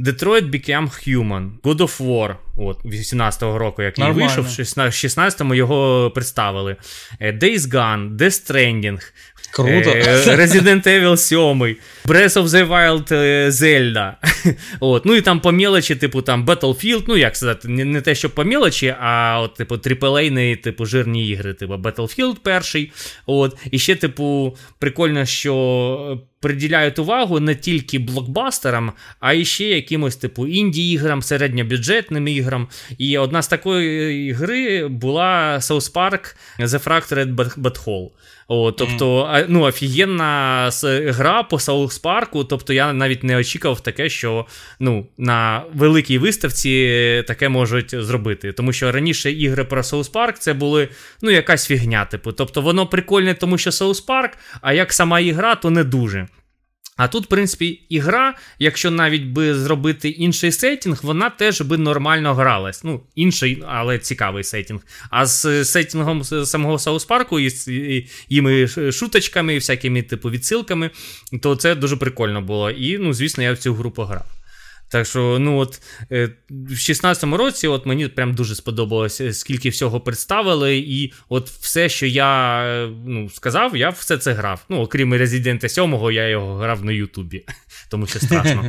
Detroit Became Human, God of War, от, 18-го року, як він вийшов, в 16-му його представили. Е, Days Gone, Death Stranding,
Круто.
Е, Resident Evil 7, Breath of the Wild е, Zelda. От. Ну і там по мелочі, типу там Battlefield, ну як сказати, не, не те, що по мелочі, а от, типу, триплейні, типу, жирні ігри, типу Battlefield перший. От. І ще, типу, прикольно, що приділяють увагу не тільки блокбастерам, а і ще якимось, типу, інді-іграм, середньобюджетним іграм. І одна з такої гри була South Park The Fractured But Whole. О, тобто, mm. ну, офігенна гра по Саус Парку. Тобто я навіть не очікував таке, що ну, на великій виставці таке можуть зробити. Тому що раніше ігри про Саус Парк це були ну, якась фігня. Типу. Тобто воно прикольне, тому що Саус Парк, а як сама ігра, то не дуже. А тут, в принципі, ігра, якщо навіть би зробити інший сеттінг, вона теж би нормально гралась. Ну, інший, але цікавий сеттінг. А з сеттінгом самого Саус Парку і з їми шуточками, і всякими типу відсилками, то це дуже прикольно було. І, ну, звісно, я в цю гру пограв. Так що, ну от е, в 16-му році от мені прям дуже сподобалося, скільки всього представили, і от все, що я ну, сказав, я все це грав. Ну, окрім Резидента 7, я його грав на Ютубі, тому що страшно.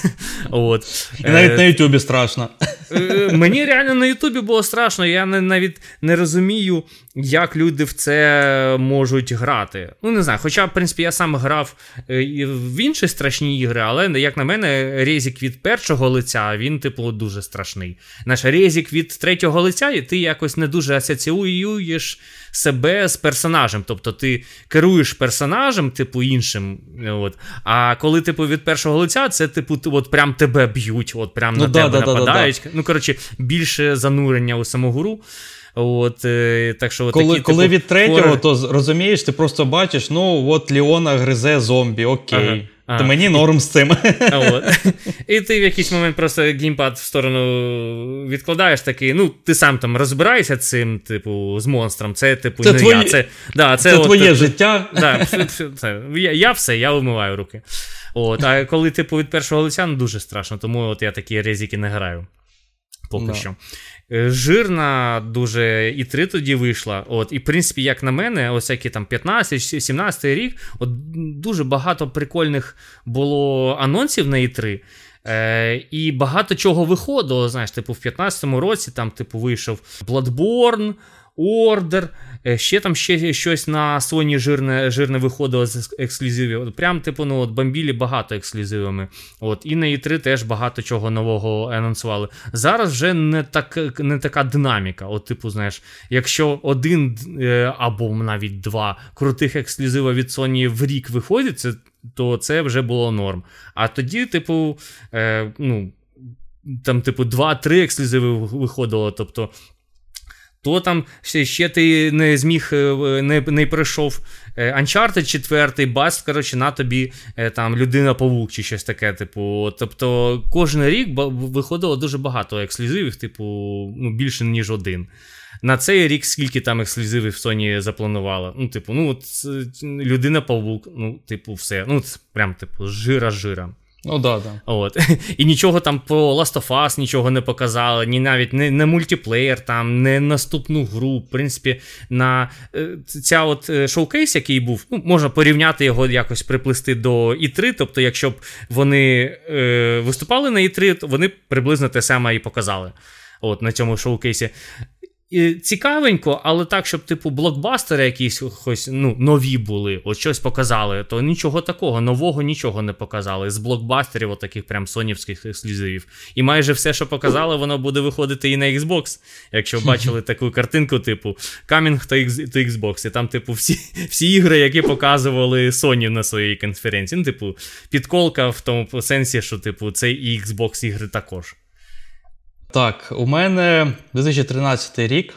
От. І навіть на Ютубі страшно.
Е, мені реально на Ютубі було страшно, я навіть не розумію, як люди в це можуть грати. Ну, не знаю, хоча, в принципі, я сам грав е, в інші страшні ігри, але, як на мене, Резік від першого лиця, він, типу, дуже страшний. Наш Резік від третього лиця, і ти якось не дуже асоціюєш себе з персонажем. Тобто ти керуєш персонажем, типу, іншим. От. А коли, типу, від першого лиця, це, типу, от прям тебе б'ють, от прям ну, на да, тебе да, нападають. Да, ну, коротше, більше занурення у саму гру. От, е, так що
Коли
такі,
коли типу, від третього, хор... то розумієш, ти просто бачиш, ну от Ліона гризе зомбі, окей. Ага. Ага. То мені норм з цим.
От. І ти в якийсь момент просто геймпад в сторону відкладаєш такий, ну, ти сам там розбираєшся цим, типу, з монстром. Це, типу,
це
не
твої...
я. Це, да,
це, це от, твоє от, життя.
Да, це, я, я все, я вимиваю руки. От, А коли, типу, від першого лиця, ну дуже страшно, тому от я такі резики не граю. Поки no. що. Е, жирна дуже і 3 тоді вийшла. От, І, в принципі, як на мене, ось які там 15-17 рік, от дуже багато прикольних було анонсів на І3. Е, І багато чого виходило. Знаєш, типу, в 15-му році там, типу, вийшов Bloodborne, Order, Е, ще там ще щось на Sony жирне жирне виходило з ексклюзивів. Прям, типу, ну, от бомбілі багато ексклюзивами. От, І на E3 теж багато чого нового анонсували. Зараз вже не так, не така динаміка. От, типу, знаєш, якщо один е, або навіть два крутих ексклюзива від Sony в рік виходять, то це вже було норм. А тоді, типу, е, ну. Там, типу, 2-3 ексклюзиви виходило. Тобто то там ще, ще ти не зміг, е, не не пройшов е, Uncharted 4, бас, коротше, на тобі е, там людина павук чи щось таке. Типу, Тобто кожен рік виходило дуже багато ексклюзивів, типу, ну, більше, ніж один. На цей рік скільки там ексклюзивів Sony запланувала. Ну, типу, ну, от, людина павук, ну, типу, все. Ну, прям, типу, жира-жира.
Ну, да, да.
От. І нічого там по Last of Us нічого не показали, ні навіть не, не мультиплеєр, там, не наступну гру. В принципі, на е, ця от е, шоукейс, який був, ну, можна порівняти його якось приплести до І3. Тобто, якщо б вони е, виступали на І3, то вони приблизно те саме і показали. От на цьому шоукейсі цікавенько, але так, щоб, типу, блокбастери якісь ось, ну, нові були, от щось показали, то нічого такого, нового нічого не показали. З блокбастерів, от таких прям сонівських ексклюзивів. І майже все, що показали, воно буде виходити і на Xbox. Якщо бачили таку картинку, типу Coming to Xbox. І там, типу, всі всі ігри, які показували Sony на своїй конференції. Ну, типу, підколка в тому сенсі, що, типу, це і Xbox ігри також.
Так, у мене 2013 рік.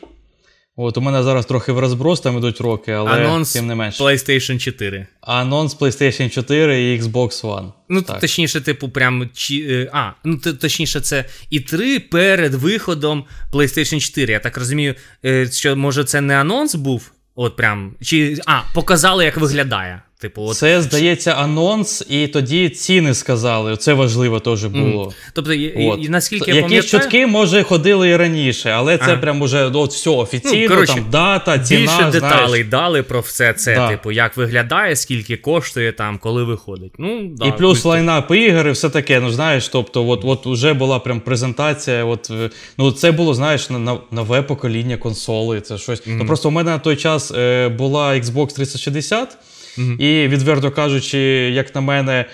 От у мене зараз трохи в розброс там ідуть роки, але
Анонс
тим не менше.
PlayStation 4.
Анонс PlayStation 4 і Xbox One.
Ну,
так.
точніше, типу, прям. Чи, е, а, ну точніше, це і 3 перед виходом PlayStation 4. Я так розумію, е, що може це не анонс був? От прям. Чи. А, показали, як виглядає. Типу, от...
Це, здається, анонс, і тоді ціни сказали. Це важливо теж було.
Mm. Тобто, і, і, наскільки я
Якісь чутки, може, ходили і раніше, але це ага. прям уже от все офіційно, ну, коротше, там дата, ціна.
Більше
знаєш.
деталей дали про все це, да. типу, як виглядає, скільки коштує, там, коли виходить. Ну, да,
І плюс культи. лайнап ігор і все таке. Ну, знаєш, тобто, от от вже була прям презентація. От, ну, Це було, знаєш, на, нове покоління консолей. Це щось. Mm. Ну, Просто у мене на той час е, була Xbox 360. Mm-hmm. І, відверто кажучи, як на мене,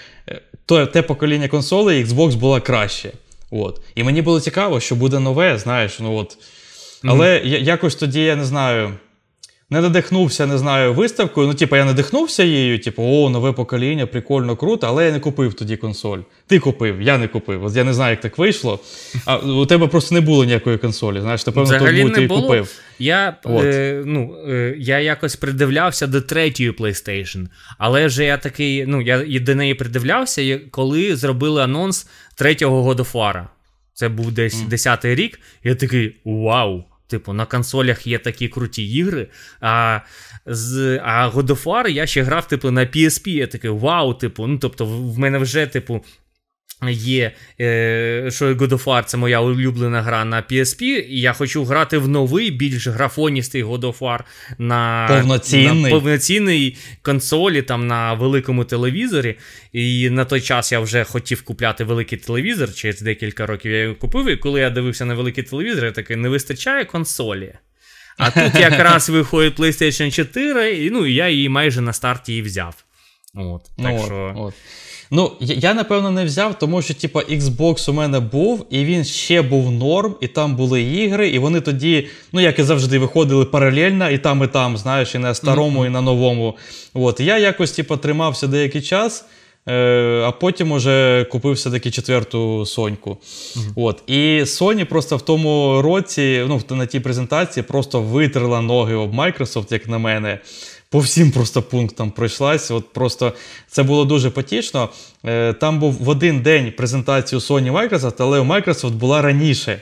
то, те покоління консолей Xbox було краще. От. І мені було цікаво, що буде нове, знаєш. ну от. Але mm-hmm. якось тоді я не знаю не надихнувся, не знаю, виставкою. Ну, типу, я надихнувся її, типу, о, нове покоління, прикольно, круто, але я не купив тоді консоль. Ти купив, я не купив. От я не знаю, як так вийшло. А у тебе просто не було ніякої консолі. Знаєш, напевно,
Взагалі
тому ти
і
купив.
Я е, ну, е, я якось придивлявся до третьої PlayStation, але вже я такий, ну, я до неї придивлявся, коли зробили анонс третього God of War. Це був десь 10-й рік, я такий вау! Типу, на консолях є такі круті ігри. А з, а God of War я ще грав, типу, на PSP. Я такий вау, типу, ну тобто, в мене вже, типу, Є, е, що God of War це моя улюблена гра на PSP, і я хочу грати в новий, більш графоністий God of War на
повноцінний.
на повноцінній консолі, там на великому телевізорі. І на той час я вже хотів купляти великий телевізор, через декілька років я його купив. І коли я дивився на великий телевізор, я такий не вистачає консолі. А тут якраз виходить PlayStation 4, і ну, я її майже на старті і взяв. От, так
ну,
що...
от. Ну, я, напевно, не взяв, тому що, типа, Xbox у мене був, і він ще був норм, і там були ігри, і вони тоді, ну, як і завжди, виходили паралельно, і там, і там, знаєш, і на старому, mm-hmm. і на новому. От, Я якось, типа, тримався деякий час. Е, а потім уже купив все-таки четверту Соньку. Uh-huh. От. І Sony просто в тому році, ну, на тій презентації, просто витерла ноги об Microsoft, як на мене по всім просто пунктам пройшлась. От просто Це було дуже потішно. Е, там був в один день презентацію Sony Microsoft, але у Microsoft була раніше.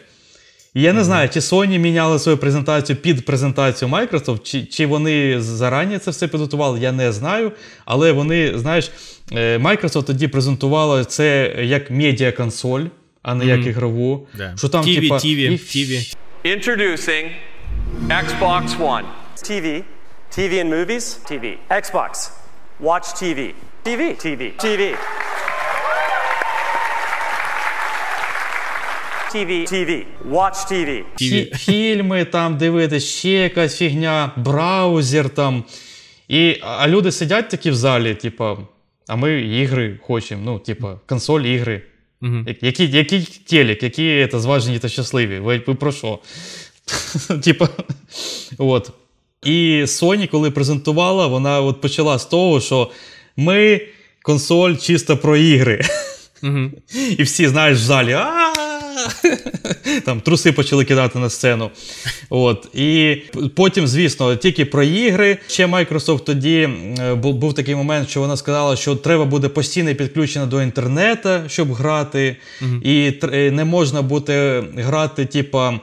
І я не знаю, чи Sony міняли свою презентацію під презентацію Microsoft, чи чи вони зарані це все підготували, я не знаю. Але вони, знаєш, е, Microsoft тоді презентувала це як медіаконсоль, а не mm-hmm. як ігрову.
Yeah. Що там, TV, типа, TV, і... TV. Introducing Xbox One. TV. TV and movies? TV. Xbox. Watch TV. TV. TV. TV. TV. TV. Watch TV.
TV. Фільми там дивитись, ще якась фігня, браузер там. І, А люди сидять такі в залі, типа, а ми ігри хочемо. Ну, типа, консоль ігри. Угу. Які які телек, які це зважені та щасливі? Ви, ви про що? Типа, от. І Sony, коли презентувала, вона от почала з того, що ми консоль чисто про ігри. Mm-hmm. І всі, знаєш, в залі. а Там труси почали кидати на сцену. От. І потім, звісно, тільки про ігри. Ще Microsoft тоді був, був такий момент, що вона сказала, що треба буде постійно підключено до інтернету, щоб грати. Mm-hmm. І не можна буде грати, типа, е,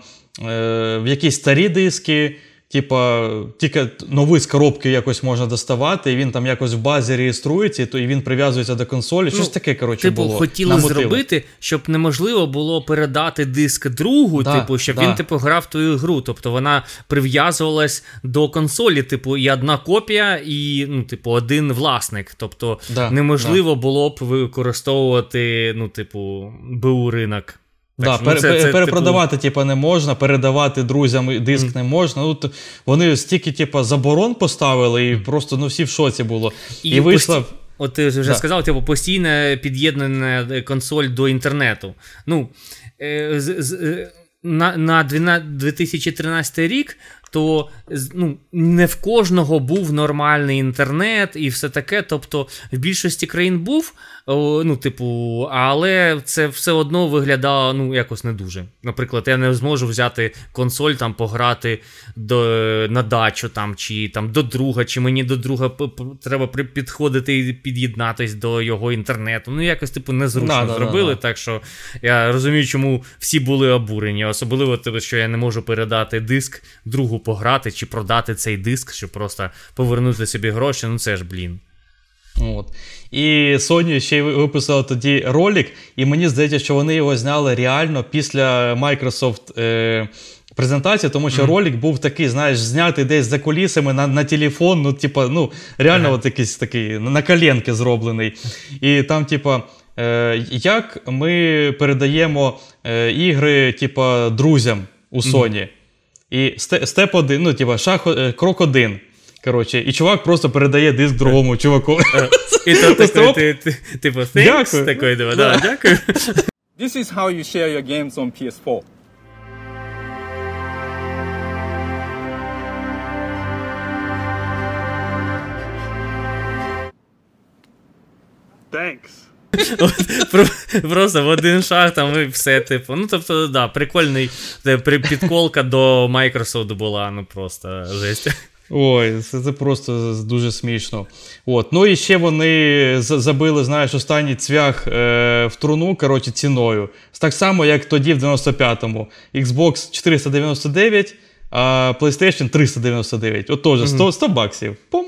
в якісь старі диски. Типа, тільки новий з коробки якось можна доставати, і він там якось в базі реєструється, то і він прив'язується до консолі. Щось ну, таке, коротше,
типу,
було.
хотіли зробити, щоб неможливо було передати диск другу, да, типу, щоб да. він типу грав твою гру. Тобто вона прив'язувалась до консолі, типу, і одна копія, і ну, типу, один власник. Тобто да, неможливо було б використовувати, ну, типу, БУ ринок.
Так, да, ну, це, це, Перепродавати, типу... типу, не можна, передавати друзям диск mm. не можна. Ну, Вони стільки, типу, заборон поставили, і просто ну, всі в шоці було.
І, і вийшла. Пост... От ти вже да. сказав, типу, постійне під'єднана консоль до інтернету. Ну, е, з, з, е, на на 2013 рік то ну, не в кожного був нормальний інтернет і все таке. Тобто в більшості країн був, ну, типу, але це все одно виглядало ну, якось не дуже. Наприклад, я не зможу взяти консоль, там, пограти до, на дачу там, чи там, до друга, чи мені до друга треба підходити і під'єднатись до його інтернету. Ну, якось, типу, незручно да, зробили. Да, да, так що я розумію, чому всі були обурені. Особливо, типу, що я не можу передати диск, другу пограти чи продати цей диск, щоб просто повернути собі гроші. Ну це ж блін.
От. І Sony ще й виписала тоді ролик, і мені здається, що вони його зняли реально після Microsoft е, презентації, тому що mm-hmm. ролик був такий, знаєш, знятий десь за кулісами на на телефон. Ну, типа, ну, реально, mm-hmm. от якийсь такий на коленки зроблений. І там, типа. Е, як ми передаємо е, ігри, типа, друзям у Sony? Mm-hmm. І степ один, ну, типа, шах, е, крок один. Коротше, і чувак просто передає диск другому чуваку.
І то такий, типу, thanks, такий, да, дякую.
This is how you share your games on PS4. Thanks.
Просто в один шаг там і все, типу. Ну, тобто, да, прикольний підколка до Microsoft була, ну просто жесть.
Ой, це це просто дуже смішно. От. Ну і ще вони забили, знаєш, останній цвях е, в труну коротше, ціною. Так само, як тоді в 95-му. Xbox 499, а PlayStation 399. От теж 100 100 баксів. Пум.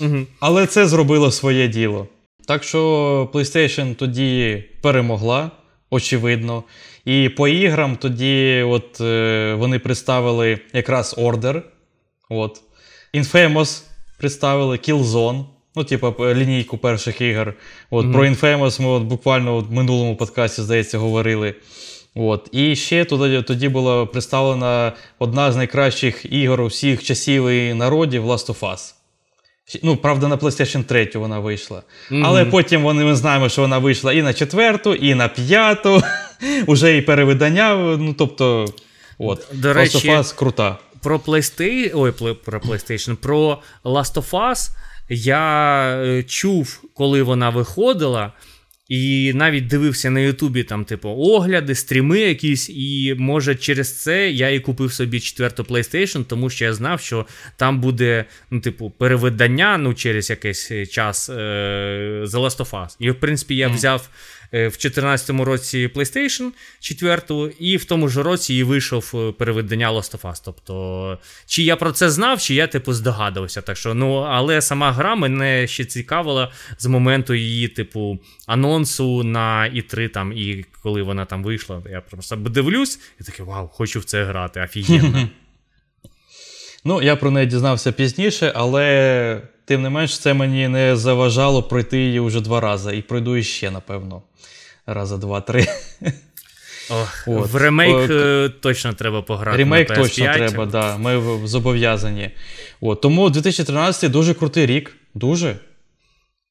Угу. Але це зробило своє діло. Так що PlayStation тоді перемогла, очевидно. І по іграм тоді от, е, вони представили якраз Order. От. Infamous представили, Killzone. Ну, типу, лінійку перших ігор. От, mm-hmm. Про Infamous ми от буквально в минулому подкасті, здається, говорили. От. І ще тоді, тоді була представлена одна з найкращих ігор усіх часів і народів Last of Us. Ну, правда, на PlayStation 3 вона вийшла. Mm-hmm. Але потім вони, ми знаємо, що вона вийшла і на четверту, і на п'яту. Уже і перевидання. Ну, тобто, от.
До Last речі, of Us крута. Про PlayStation, ой, про PlayStation, про Last of Us я е, чув, коли вона виходила. І навіть дивився на Ютубі там, типу, огляди, стріми якісь, і може через це я і купив собі четверту PlayStation, тому що я знав, що там буде, ну, типу, перевидання ну, через якийсь час е- The Last of Us. І, в принципі, я взяв в 2014 році PlayStation 4, і в тому ж році і вийшов е, переведення Last of Us. Тобто, чи я про це знав, чи я типу здогадувався. Так що, ну, Але сама гра мене ще цікавила з моменту її, типу, анонсу на І3, там, і коли вона там вийшла. Я просто дивлюсь і такий, вау, хочу в це грати, офігенно.
Ну, я про неї дізнався пізніше, але тим не менш, це мені не заважало пройти її вже два рази. І пройду іще, напевно. Раза два-три.
Ох, В ремейк О, точно треба пограти.
Ремейк на PS5. точно треба, да, ми зобов'язані. От, Тому 2013 дуже крутий рік. Дуже.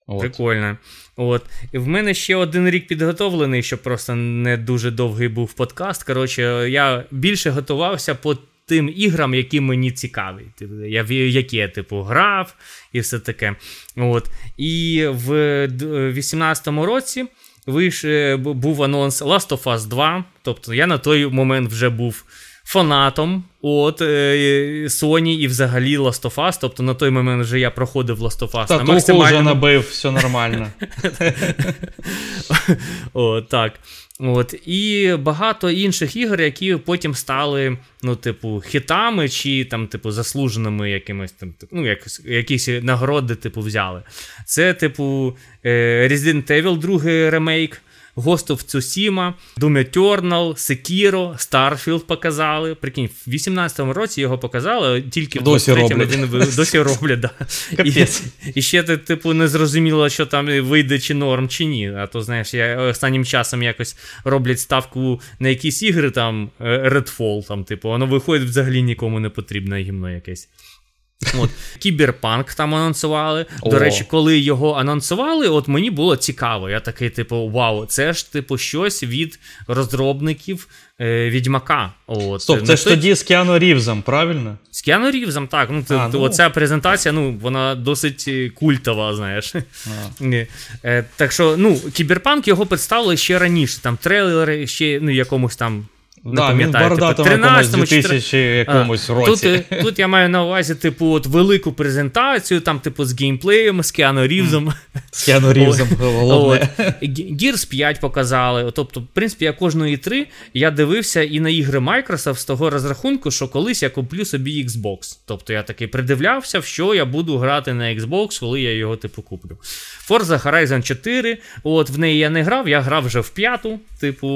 От. Прикольно. От. І в мене ще один рік підготовлений, щоб просто не дуже довгий був подкаст. Коротше, я більше готувався по тим іграм, які мені цікаві. Типу, я які я типу грав і все таке. От. І в 2018 році виш, був анонс Last of Us 2. Тобто я на той момент вже був. Фанатом от е, Sony і взагалі Last of Us. Тобто на той момент вже я проходив Last of Us.
Та на максимально... вже набив, все нормально.
О, так. От, І багато інших ігор, які потім стали, ну, типу, хітами чи там, типу, заслуженими якимось там, ну, якось, якісь нагороди, типу, взяли. Це, типу, е, Resident Evil, другий ремейк. Ghost of Tsushima, Doom Eternal, Sekiro, Starfield показали. Прикинь, в 18-му році його показали, тільки в 23-му один досі роблять. Да. І, і ще типу, не зрозуміло, що там вийде чи норм, чи ні. А то, знаєш, я останнім часом якось роблять ставку на якісь ігри, там е, Redfall, там, типу, воно виходить взагалі нікому не потрібне гімно якесь. От Кіберпанк там анонсували. До речі, коли його анонсували, от мені було цікаво. Я такий, типу, вау, це ж типу щось від розробників е, Відьмака. От,
Стоп,
На
це ж
той-
тоді з Кіану Рівзом, правильно?
з Кіану Рівзом, так. Ну,
А, ну.
Оця презентація, ну, вона досить е, культова, знаєш. Ні. Е, так що, ну, Кіберпанк його представили ще раніше. Там трейлери ще ну, якомусь там. Не
Да,
пам'ятаю, типу, 13-му,
2000 якомусь
А,
році.
Тут, е, тут я маю на увазі, типу, от велику презентацію, там, типу, з геймплеєм, з Кіану Рівзом.
З Кіану Рівзом, головне.
Gears 5 показали. Тобто, в принципі, я кожної 3 я дивився і на ігри Microsoft з того розрахунку, що колись я куплю собі Xbox. Тобто я таки придивлявся, в що я буду грати на Xbox, коли я його типу куплю. Forza Horizon 4, от в неї я не грав, я грав вже в п'яту, типу,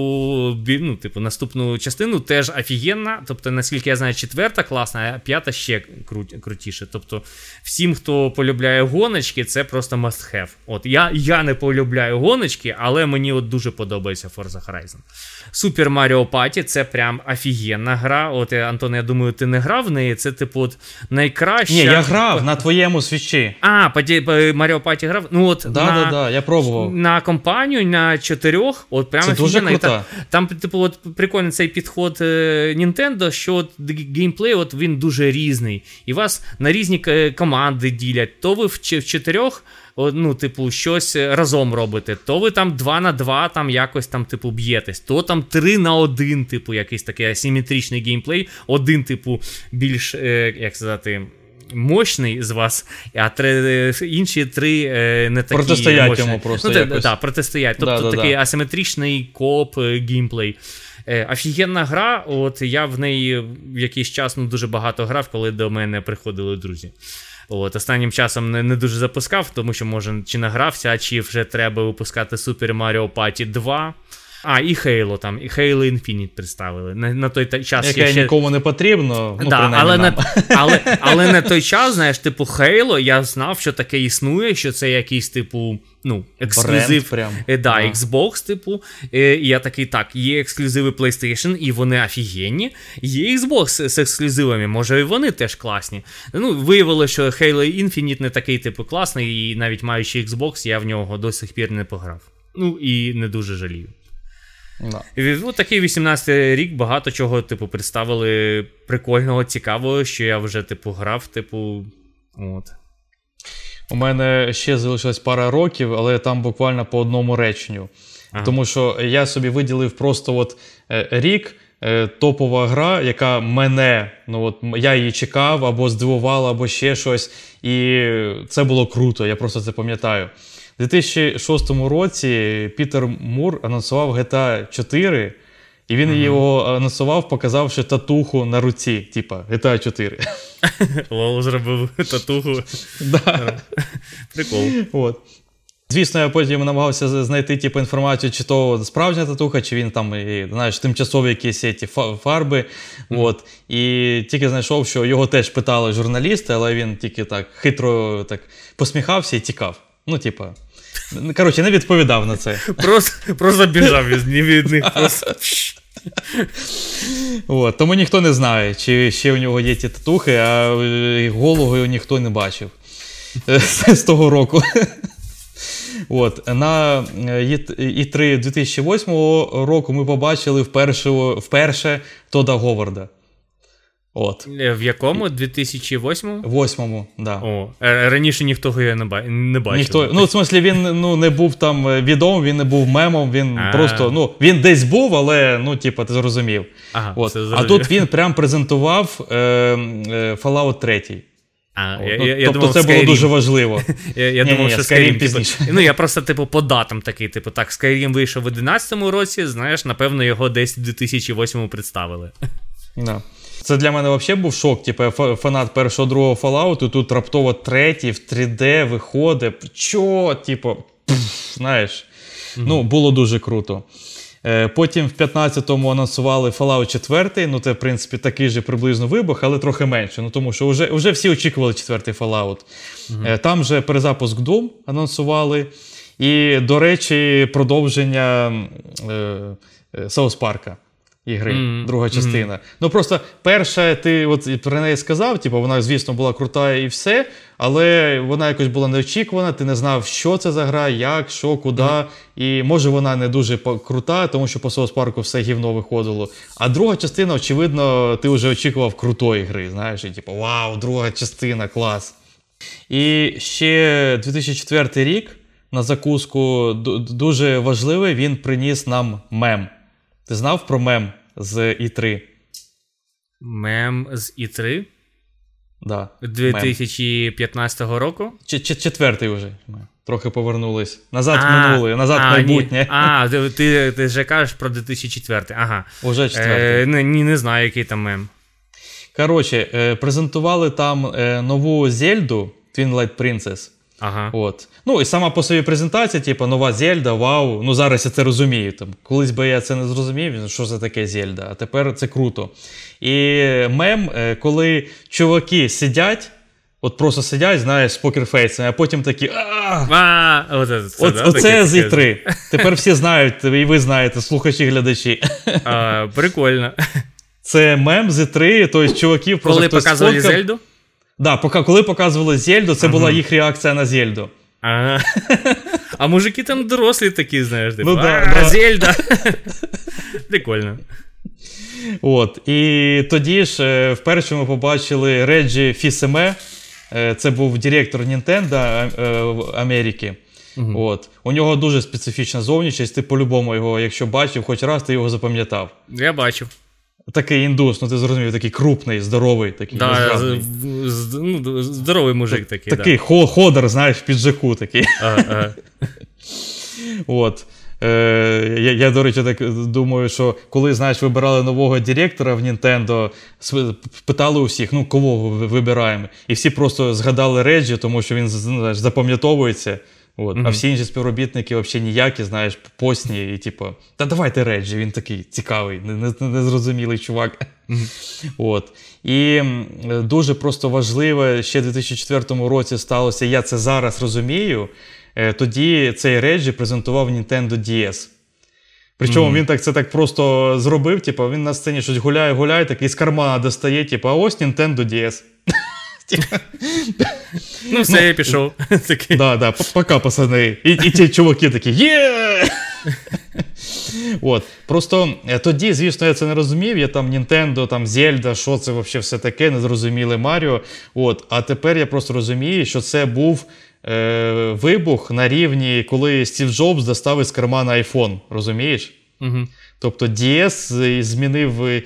ну, типу, наступну частину теж офігенна. Тобто, наскільки я знаю, четверта класна, а п'ята ще кру- крутіше. Тобто, всім, хто полюбляє гоночки, це просто must have. От я, я не полюбляю гоночки, але мені от дуже подобається Forza Horizon. Super Mario Party це прям офігенна гра. От Антон, я думаю, ти не грав в неї. Це, типу, от найкраща.
Ні, я грав на твоєму свічі.
А, по Mario Party грав. Ну от
Да,
на...
да, да, я пробував.
На компанію на чотирьох, от прямо
Це дуже
офігенно. І
круто.
Там, типу, от прикольний цей підход е, Nintendo, що от геймплей от він дуже різний. І вас на різні е, команди ділять. То ви в, чотирьох, ну, типу, щось е, разом робите, то ви там 2 на 2 там якось там, типу, б'єтесь, то там 3 на 1, типу, якийсь такий асиметричний геймплей. Один, типу, більш, е, як сказати. Мощний з вас, а три, інші три е, не такі
Протистоять
мощні.
йому просто
Ну,
якось.
да, протистоять. Тобто
Да-да-да.
такий асиметричний коп е, геймплей. Е, Офігенна гра, от я в неї в якийсь час ну, дуже багато грав, коли до мене приходили друзі. От, останнім часом не, не дуже запускав, тому що, може, чи награвся, чи вже треба випускати Super Mario Party 2. А, і Halo там, і Halo Infinite представили. На, на той та- час
Яке
я ще...
нікому не потрібно. Ну,
да, але,
нам.
на, але, але на той час, знаєш, типу, Halo, я знав, що таке існує, що це якийсь, типу, ну, ексклюзив.
прям.
Е, да. Xbox, типу. Е, і я такий, так, є ексклюзиви PlayStation, і вони офігенні. Є Xbox з ексклюзивами, може, і вони теж класні. Ну, виявилося, що Halo Infinite не такий, типу, класний, і навіть маючи Xbox, я в нього до сих пір не пограв. Ну, і не дуже жалію.
Да.
От такий 18-й рік багато чого, типу, представили прикольного, цікавого, що я вже, типу, грав, типу. От.
У мене ще залишилось пара років, але там буквально по одному реченню.
Ага.
Тому що я собі виділив просто от е, рік. е, Топова гра, яка мене, ну от я її чекав, або здивувала, або ще щось. І це було круто, я просто це пам'ятаю. У 2006 році Пітер Мур анонсував GTA 4, і він його анонсував, показавши татуху на руці, типа GTA 4.
Лол, зробив татуху. Прикол.
От. Звісно, я потім намагався знайти типу, інформацію, чи то справжня татуха, чи він там і, знаєш, тимчасові якісь ці фа- фарби. От. І тільки знайшов, що його теж питали журналісти, але він тільки так хитро так посміхався і тікав. Ну, типа. Н- Коротше, не відповідав на це.
Просто, просто біжав від, них. Просто.
От. Тому ніхто не знає, чи ще у нього є ті татухи, а е, голову ніхто не бачив е, з того року. От, на І3 2008 року ми побачили вперше, вперше Тода Говарда. От.
Е, В якому? 2008?
Восьмому, да.
О, е, раніше ніхто його не, ба... не бачив.
Ніхто, ну, в смислі, він ну, не був там е, відомим, він не був мемом, він
А.
просто, ну, він десь був, але, ну, типа, ти зрозумів.
Ага,
От.
це
А тут він прям презентував е, е, Fallout 3.
А,
От.
я,
Ну,
я, я
тобто
думав,
це було дуже важливо.
Я, я
Ні-ні-ні,
думав, що
Skyrim
Skyrim, типу, ну я просто, типу, по датам такий, типу, так, Skyrim вийшов в 11-му році, знаєш, напевно, його десь в 2008-му представили.
Да. Це для мене взагалі був шок. Типу, я фанат першого другого Fallout, тут раптово третій в 3D виходить. Чо? Типу, пф, знаєш. Ну, було дуже круто. Е, Потім в 15-му анонсували Fallout 4. Ну, це, в принципі, такий же приблизно вибух, але трохи менше. Ну, тому що вже, вже всі очікували четвертий Fallout. Е, Там же перезапуск Doom анонсували. І, до речі, продовження е, е, Саус Парка. Ігри,
Мгм,
друга частина. Ну просто перша, ти от про неї сказав, типу, вона, звісно, була крута і все, але вона якось була неочікувана, ти не знав, що це за гра, як, що, куди. І може вона не дуже крута, тому що по Соус Парку все гівно виходило. А друга частина, очевидно, ти вже очікував крутої гри. Знаєш, і типу, вау, друга частина, клас. І ще 2004 рік на закуску дуже важливий, він приніс нам мем. Ти знав про мем з І3?
Мем з І3
Да. мем.
2015 року.
Ч- ч- четвертий вже. Ми Трохи повернулись. Назад
А,
минуле, назад
а,
майбутнє.
Ні. А, ти, ти, ти вже кажеш про 2004. Ага.
Уже четвертий.
Е, не, не знаю, який там мем.
Коротше, е, презентували там е, нову Зельду Twilight Princess.
Ага.
От. Ну і сама по собі презентація, типу, нова Зельда, вау. Ну зараз я це розумію. Там, колись би я це не зрозумів, що це таке Зельда, а тепер це круто. І мем, е, коли чуваки сидять, от просто сидять, знаєш, з покерфейсами, а потім такі.
Оце,
з
таке.
І3. Тепер всі знають, і ви знаєте, слухачі, глядачі.
Прикольно.
Це мем з І3, тобто чуваків просто
Коли показували. Зельду?
Да, поки, коли показували Зельду, це була їх реакція на Зельду.
Ага. А мужики там дорослі такі, знаєш, типу,
Ну да,
«А,
да.
Зельда. Прикольно.
От. І тоді ж е, вперше ми побачили Реджі Фісеме. Е, Це був директор Nintendo е, Америки. От. У нього дуже специфічна зовнішність. Ти по-любому його, якщо бачив, хоч раз ти його запам'ятав.
Я бачив.
Такий індус, ну ти зрозумів, такий крупний, здоровий, такий.
Да, з- ну, здоровий мужик такий.
такий хо- ходер, знаєш, в піджаку такий.
Ага, ага.
От. Е, я, я, до речі, так думаю, що коли знаєш, вибирали нового директора в Nintendo, питали у всіх, ну кого вибираємо. І всі просто згадали Реджі, тому що він ну, знаєш, запам'ятовується. От. А всі інші співробітники взагалі ніякі, знаєш, постні, і типу, та давайте Реджі, він такий цікавий, не- не- незрозумілий чувак. От. І дуже просто важливе, ще в 2004 році сталося, я це зараз розумію. Е, Тоді цей Реджі презентував Nintendo DS. Причому він так це так просто зробив, типу, він на сцені щось гуляє, гуляє, такий з кармана достає, типу, а ось Nintendo DS.
Ну, все, я пішов.
Да, да, пока, пацани. І, і ті чуваки такі є. От. Просто е, тоді, звісно, я це не розумів. Я там Nintendo, там Зельда, що це взагалі все таке, незрозуміле Маріо. От. А тепер я просто розумію, що це був е, вибух на рівні, коли Стів Джобс достав із кармана iPhone. Розумієш?
Мгм.
Тобто DS змінив е,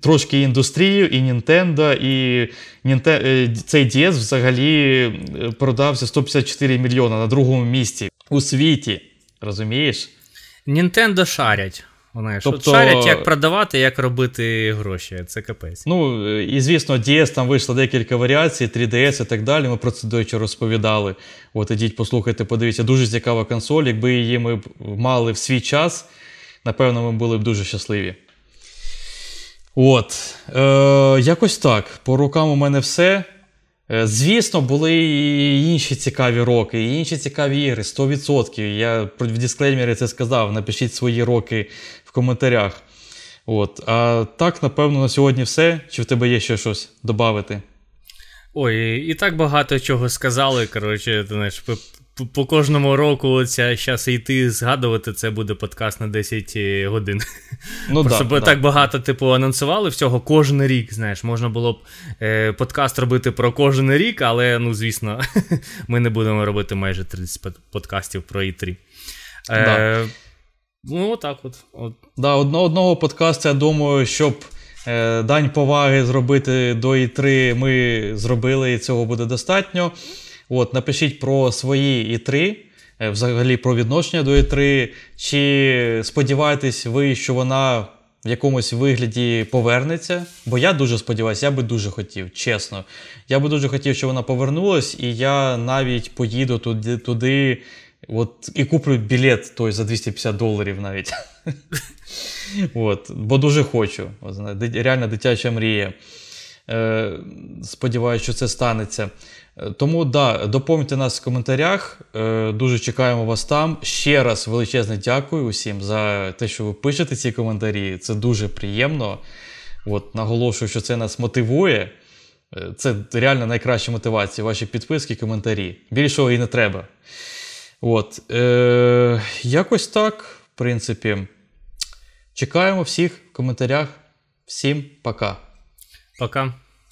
трошки індустрію, і Nintendo, і Нінте- е, цей DS взагалі е, продався 154 мільйона на другому місці у світі. Розумієш?
Нінтендо шарять. От
Тобто-
шарять, як продавати, як робити гроші. Це капець.
Ну, і звісно, DS там вийшло декілька варіацій, 3DS і так далі. Ми про це до розповідали. От ідіть, послухайте, подивіться, дуже цікава консоль. Якби її ми б мали в свій час, напевно, ми були б дуже щасливі. От. Е, якось так. По рукам у мене все. Е, Звісно, були і інші цікаві роки, і інші цікаві ігри, 100%. Я в дисклеймері це сказав. Напишіть свої роки в коментарях. От. А так, напевно, на сьогодні все. Чи в тебе є ще щось додати?
Ой, і так багато чого сказали. Коротше, знаєш, по, кожному року ця щас йти згадувати, це буде подкаст на 10 годин.
Ну,
Просто
да, да.
так багато, типу, анонсували всього кожен рік. Знаєш, можна було б е, подкаст робити про кожен рік, але ну, звісно, ми не будемо робити майже 30 подкастів про І3. Е,
Да.
Ну, отак от. от.
Да, одно, одного подкасту, я думаю, щоб е, дань поваги зробити до І3 ми зробили, і цього буде достатньо. От, напишіть про свої І3, е, взагалі про відношення до І3. Чи сподіваєтесь ви, що вона в якомусь вигляді повернеться? Бо я дуже сподіваюся, я би дуже хотів, чесно. Я би дуже хотів, щоб вона повернулась, і я навіть поїду туди, туди от, і куплю білет той за 250 доларів навіть. От, бо дуже хочу. Реально дитяча мрія. Е, сподіваюся, що це станеться. Е, Тому да, доповнюйте нас в коментарях. Е, Дуже чекаємо вас там. Ще раз величезне дякую усім за те, що ви пишете ці коментарі. Це дуже приємно. От, наголошую, що це нас мотивує. Е, Це реально найкраща мотивація. Ваші підписки, коментарі. Більшого і не треба. От, е, якось так, в принципі. Чекаємо всіх в коментарях. Всім пока.
Пока.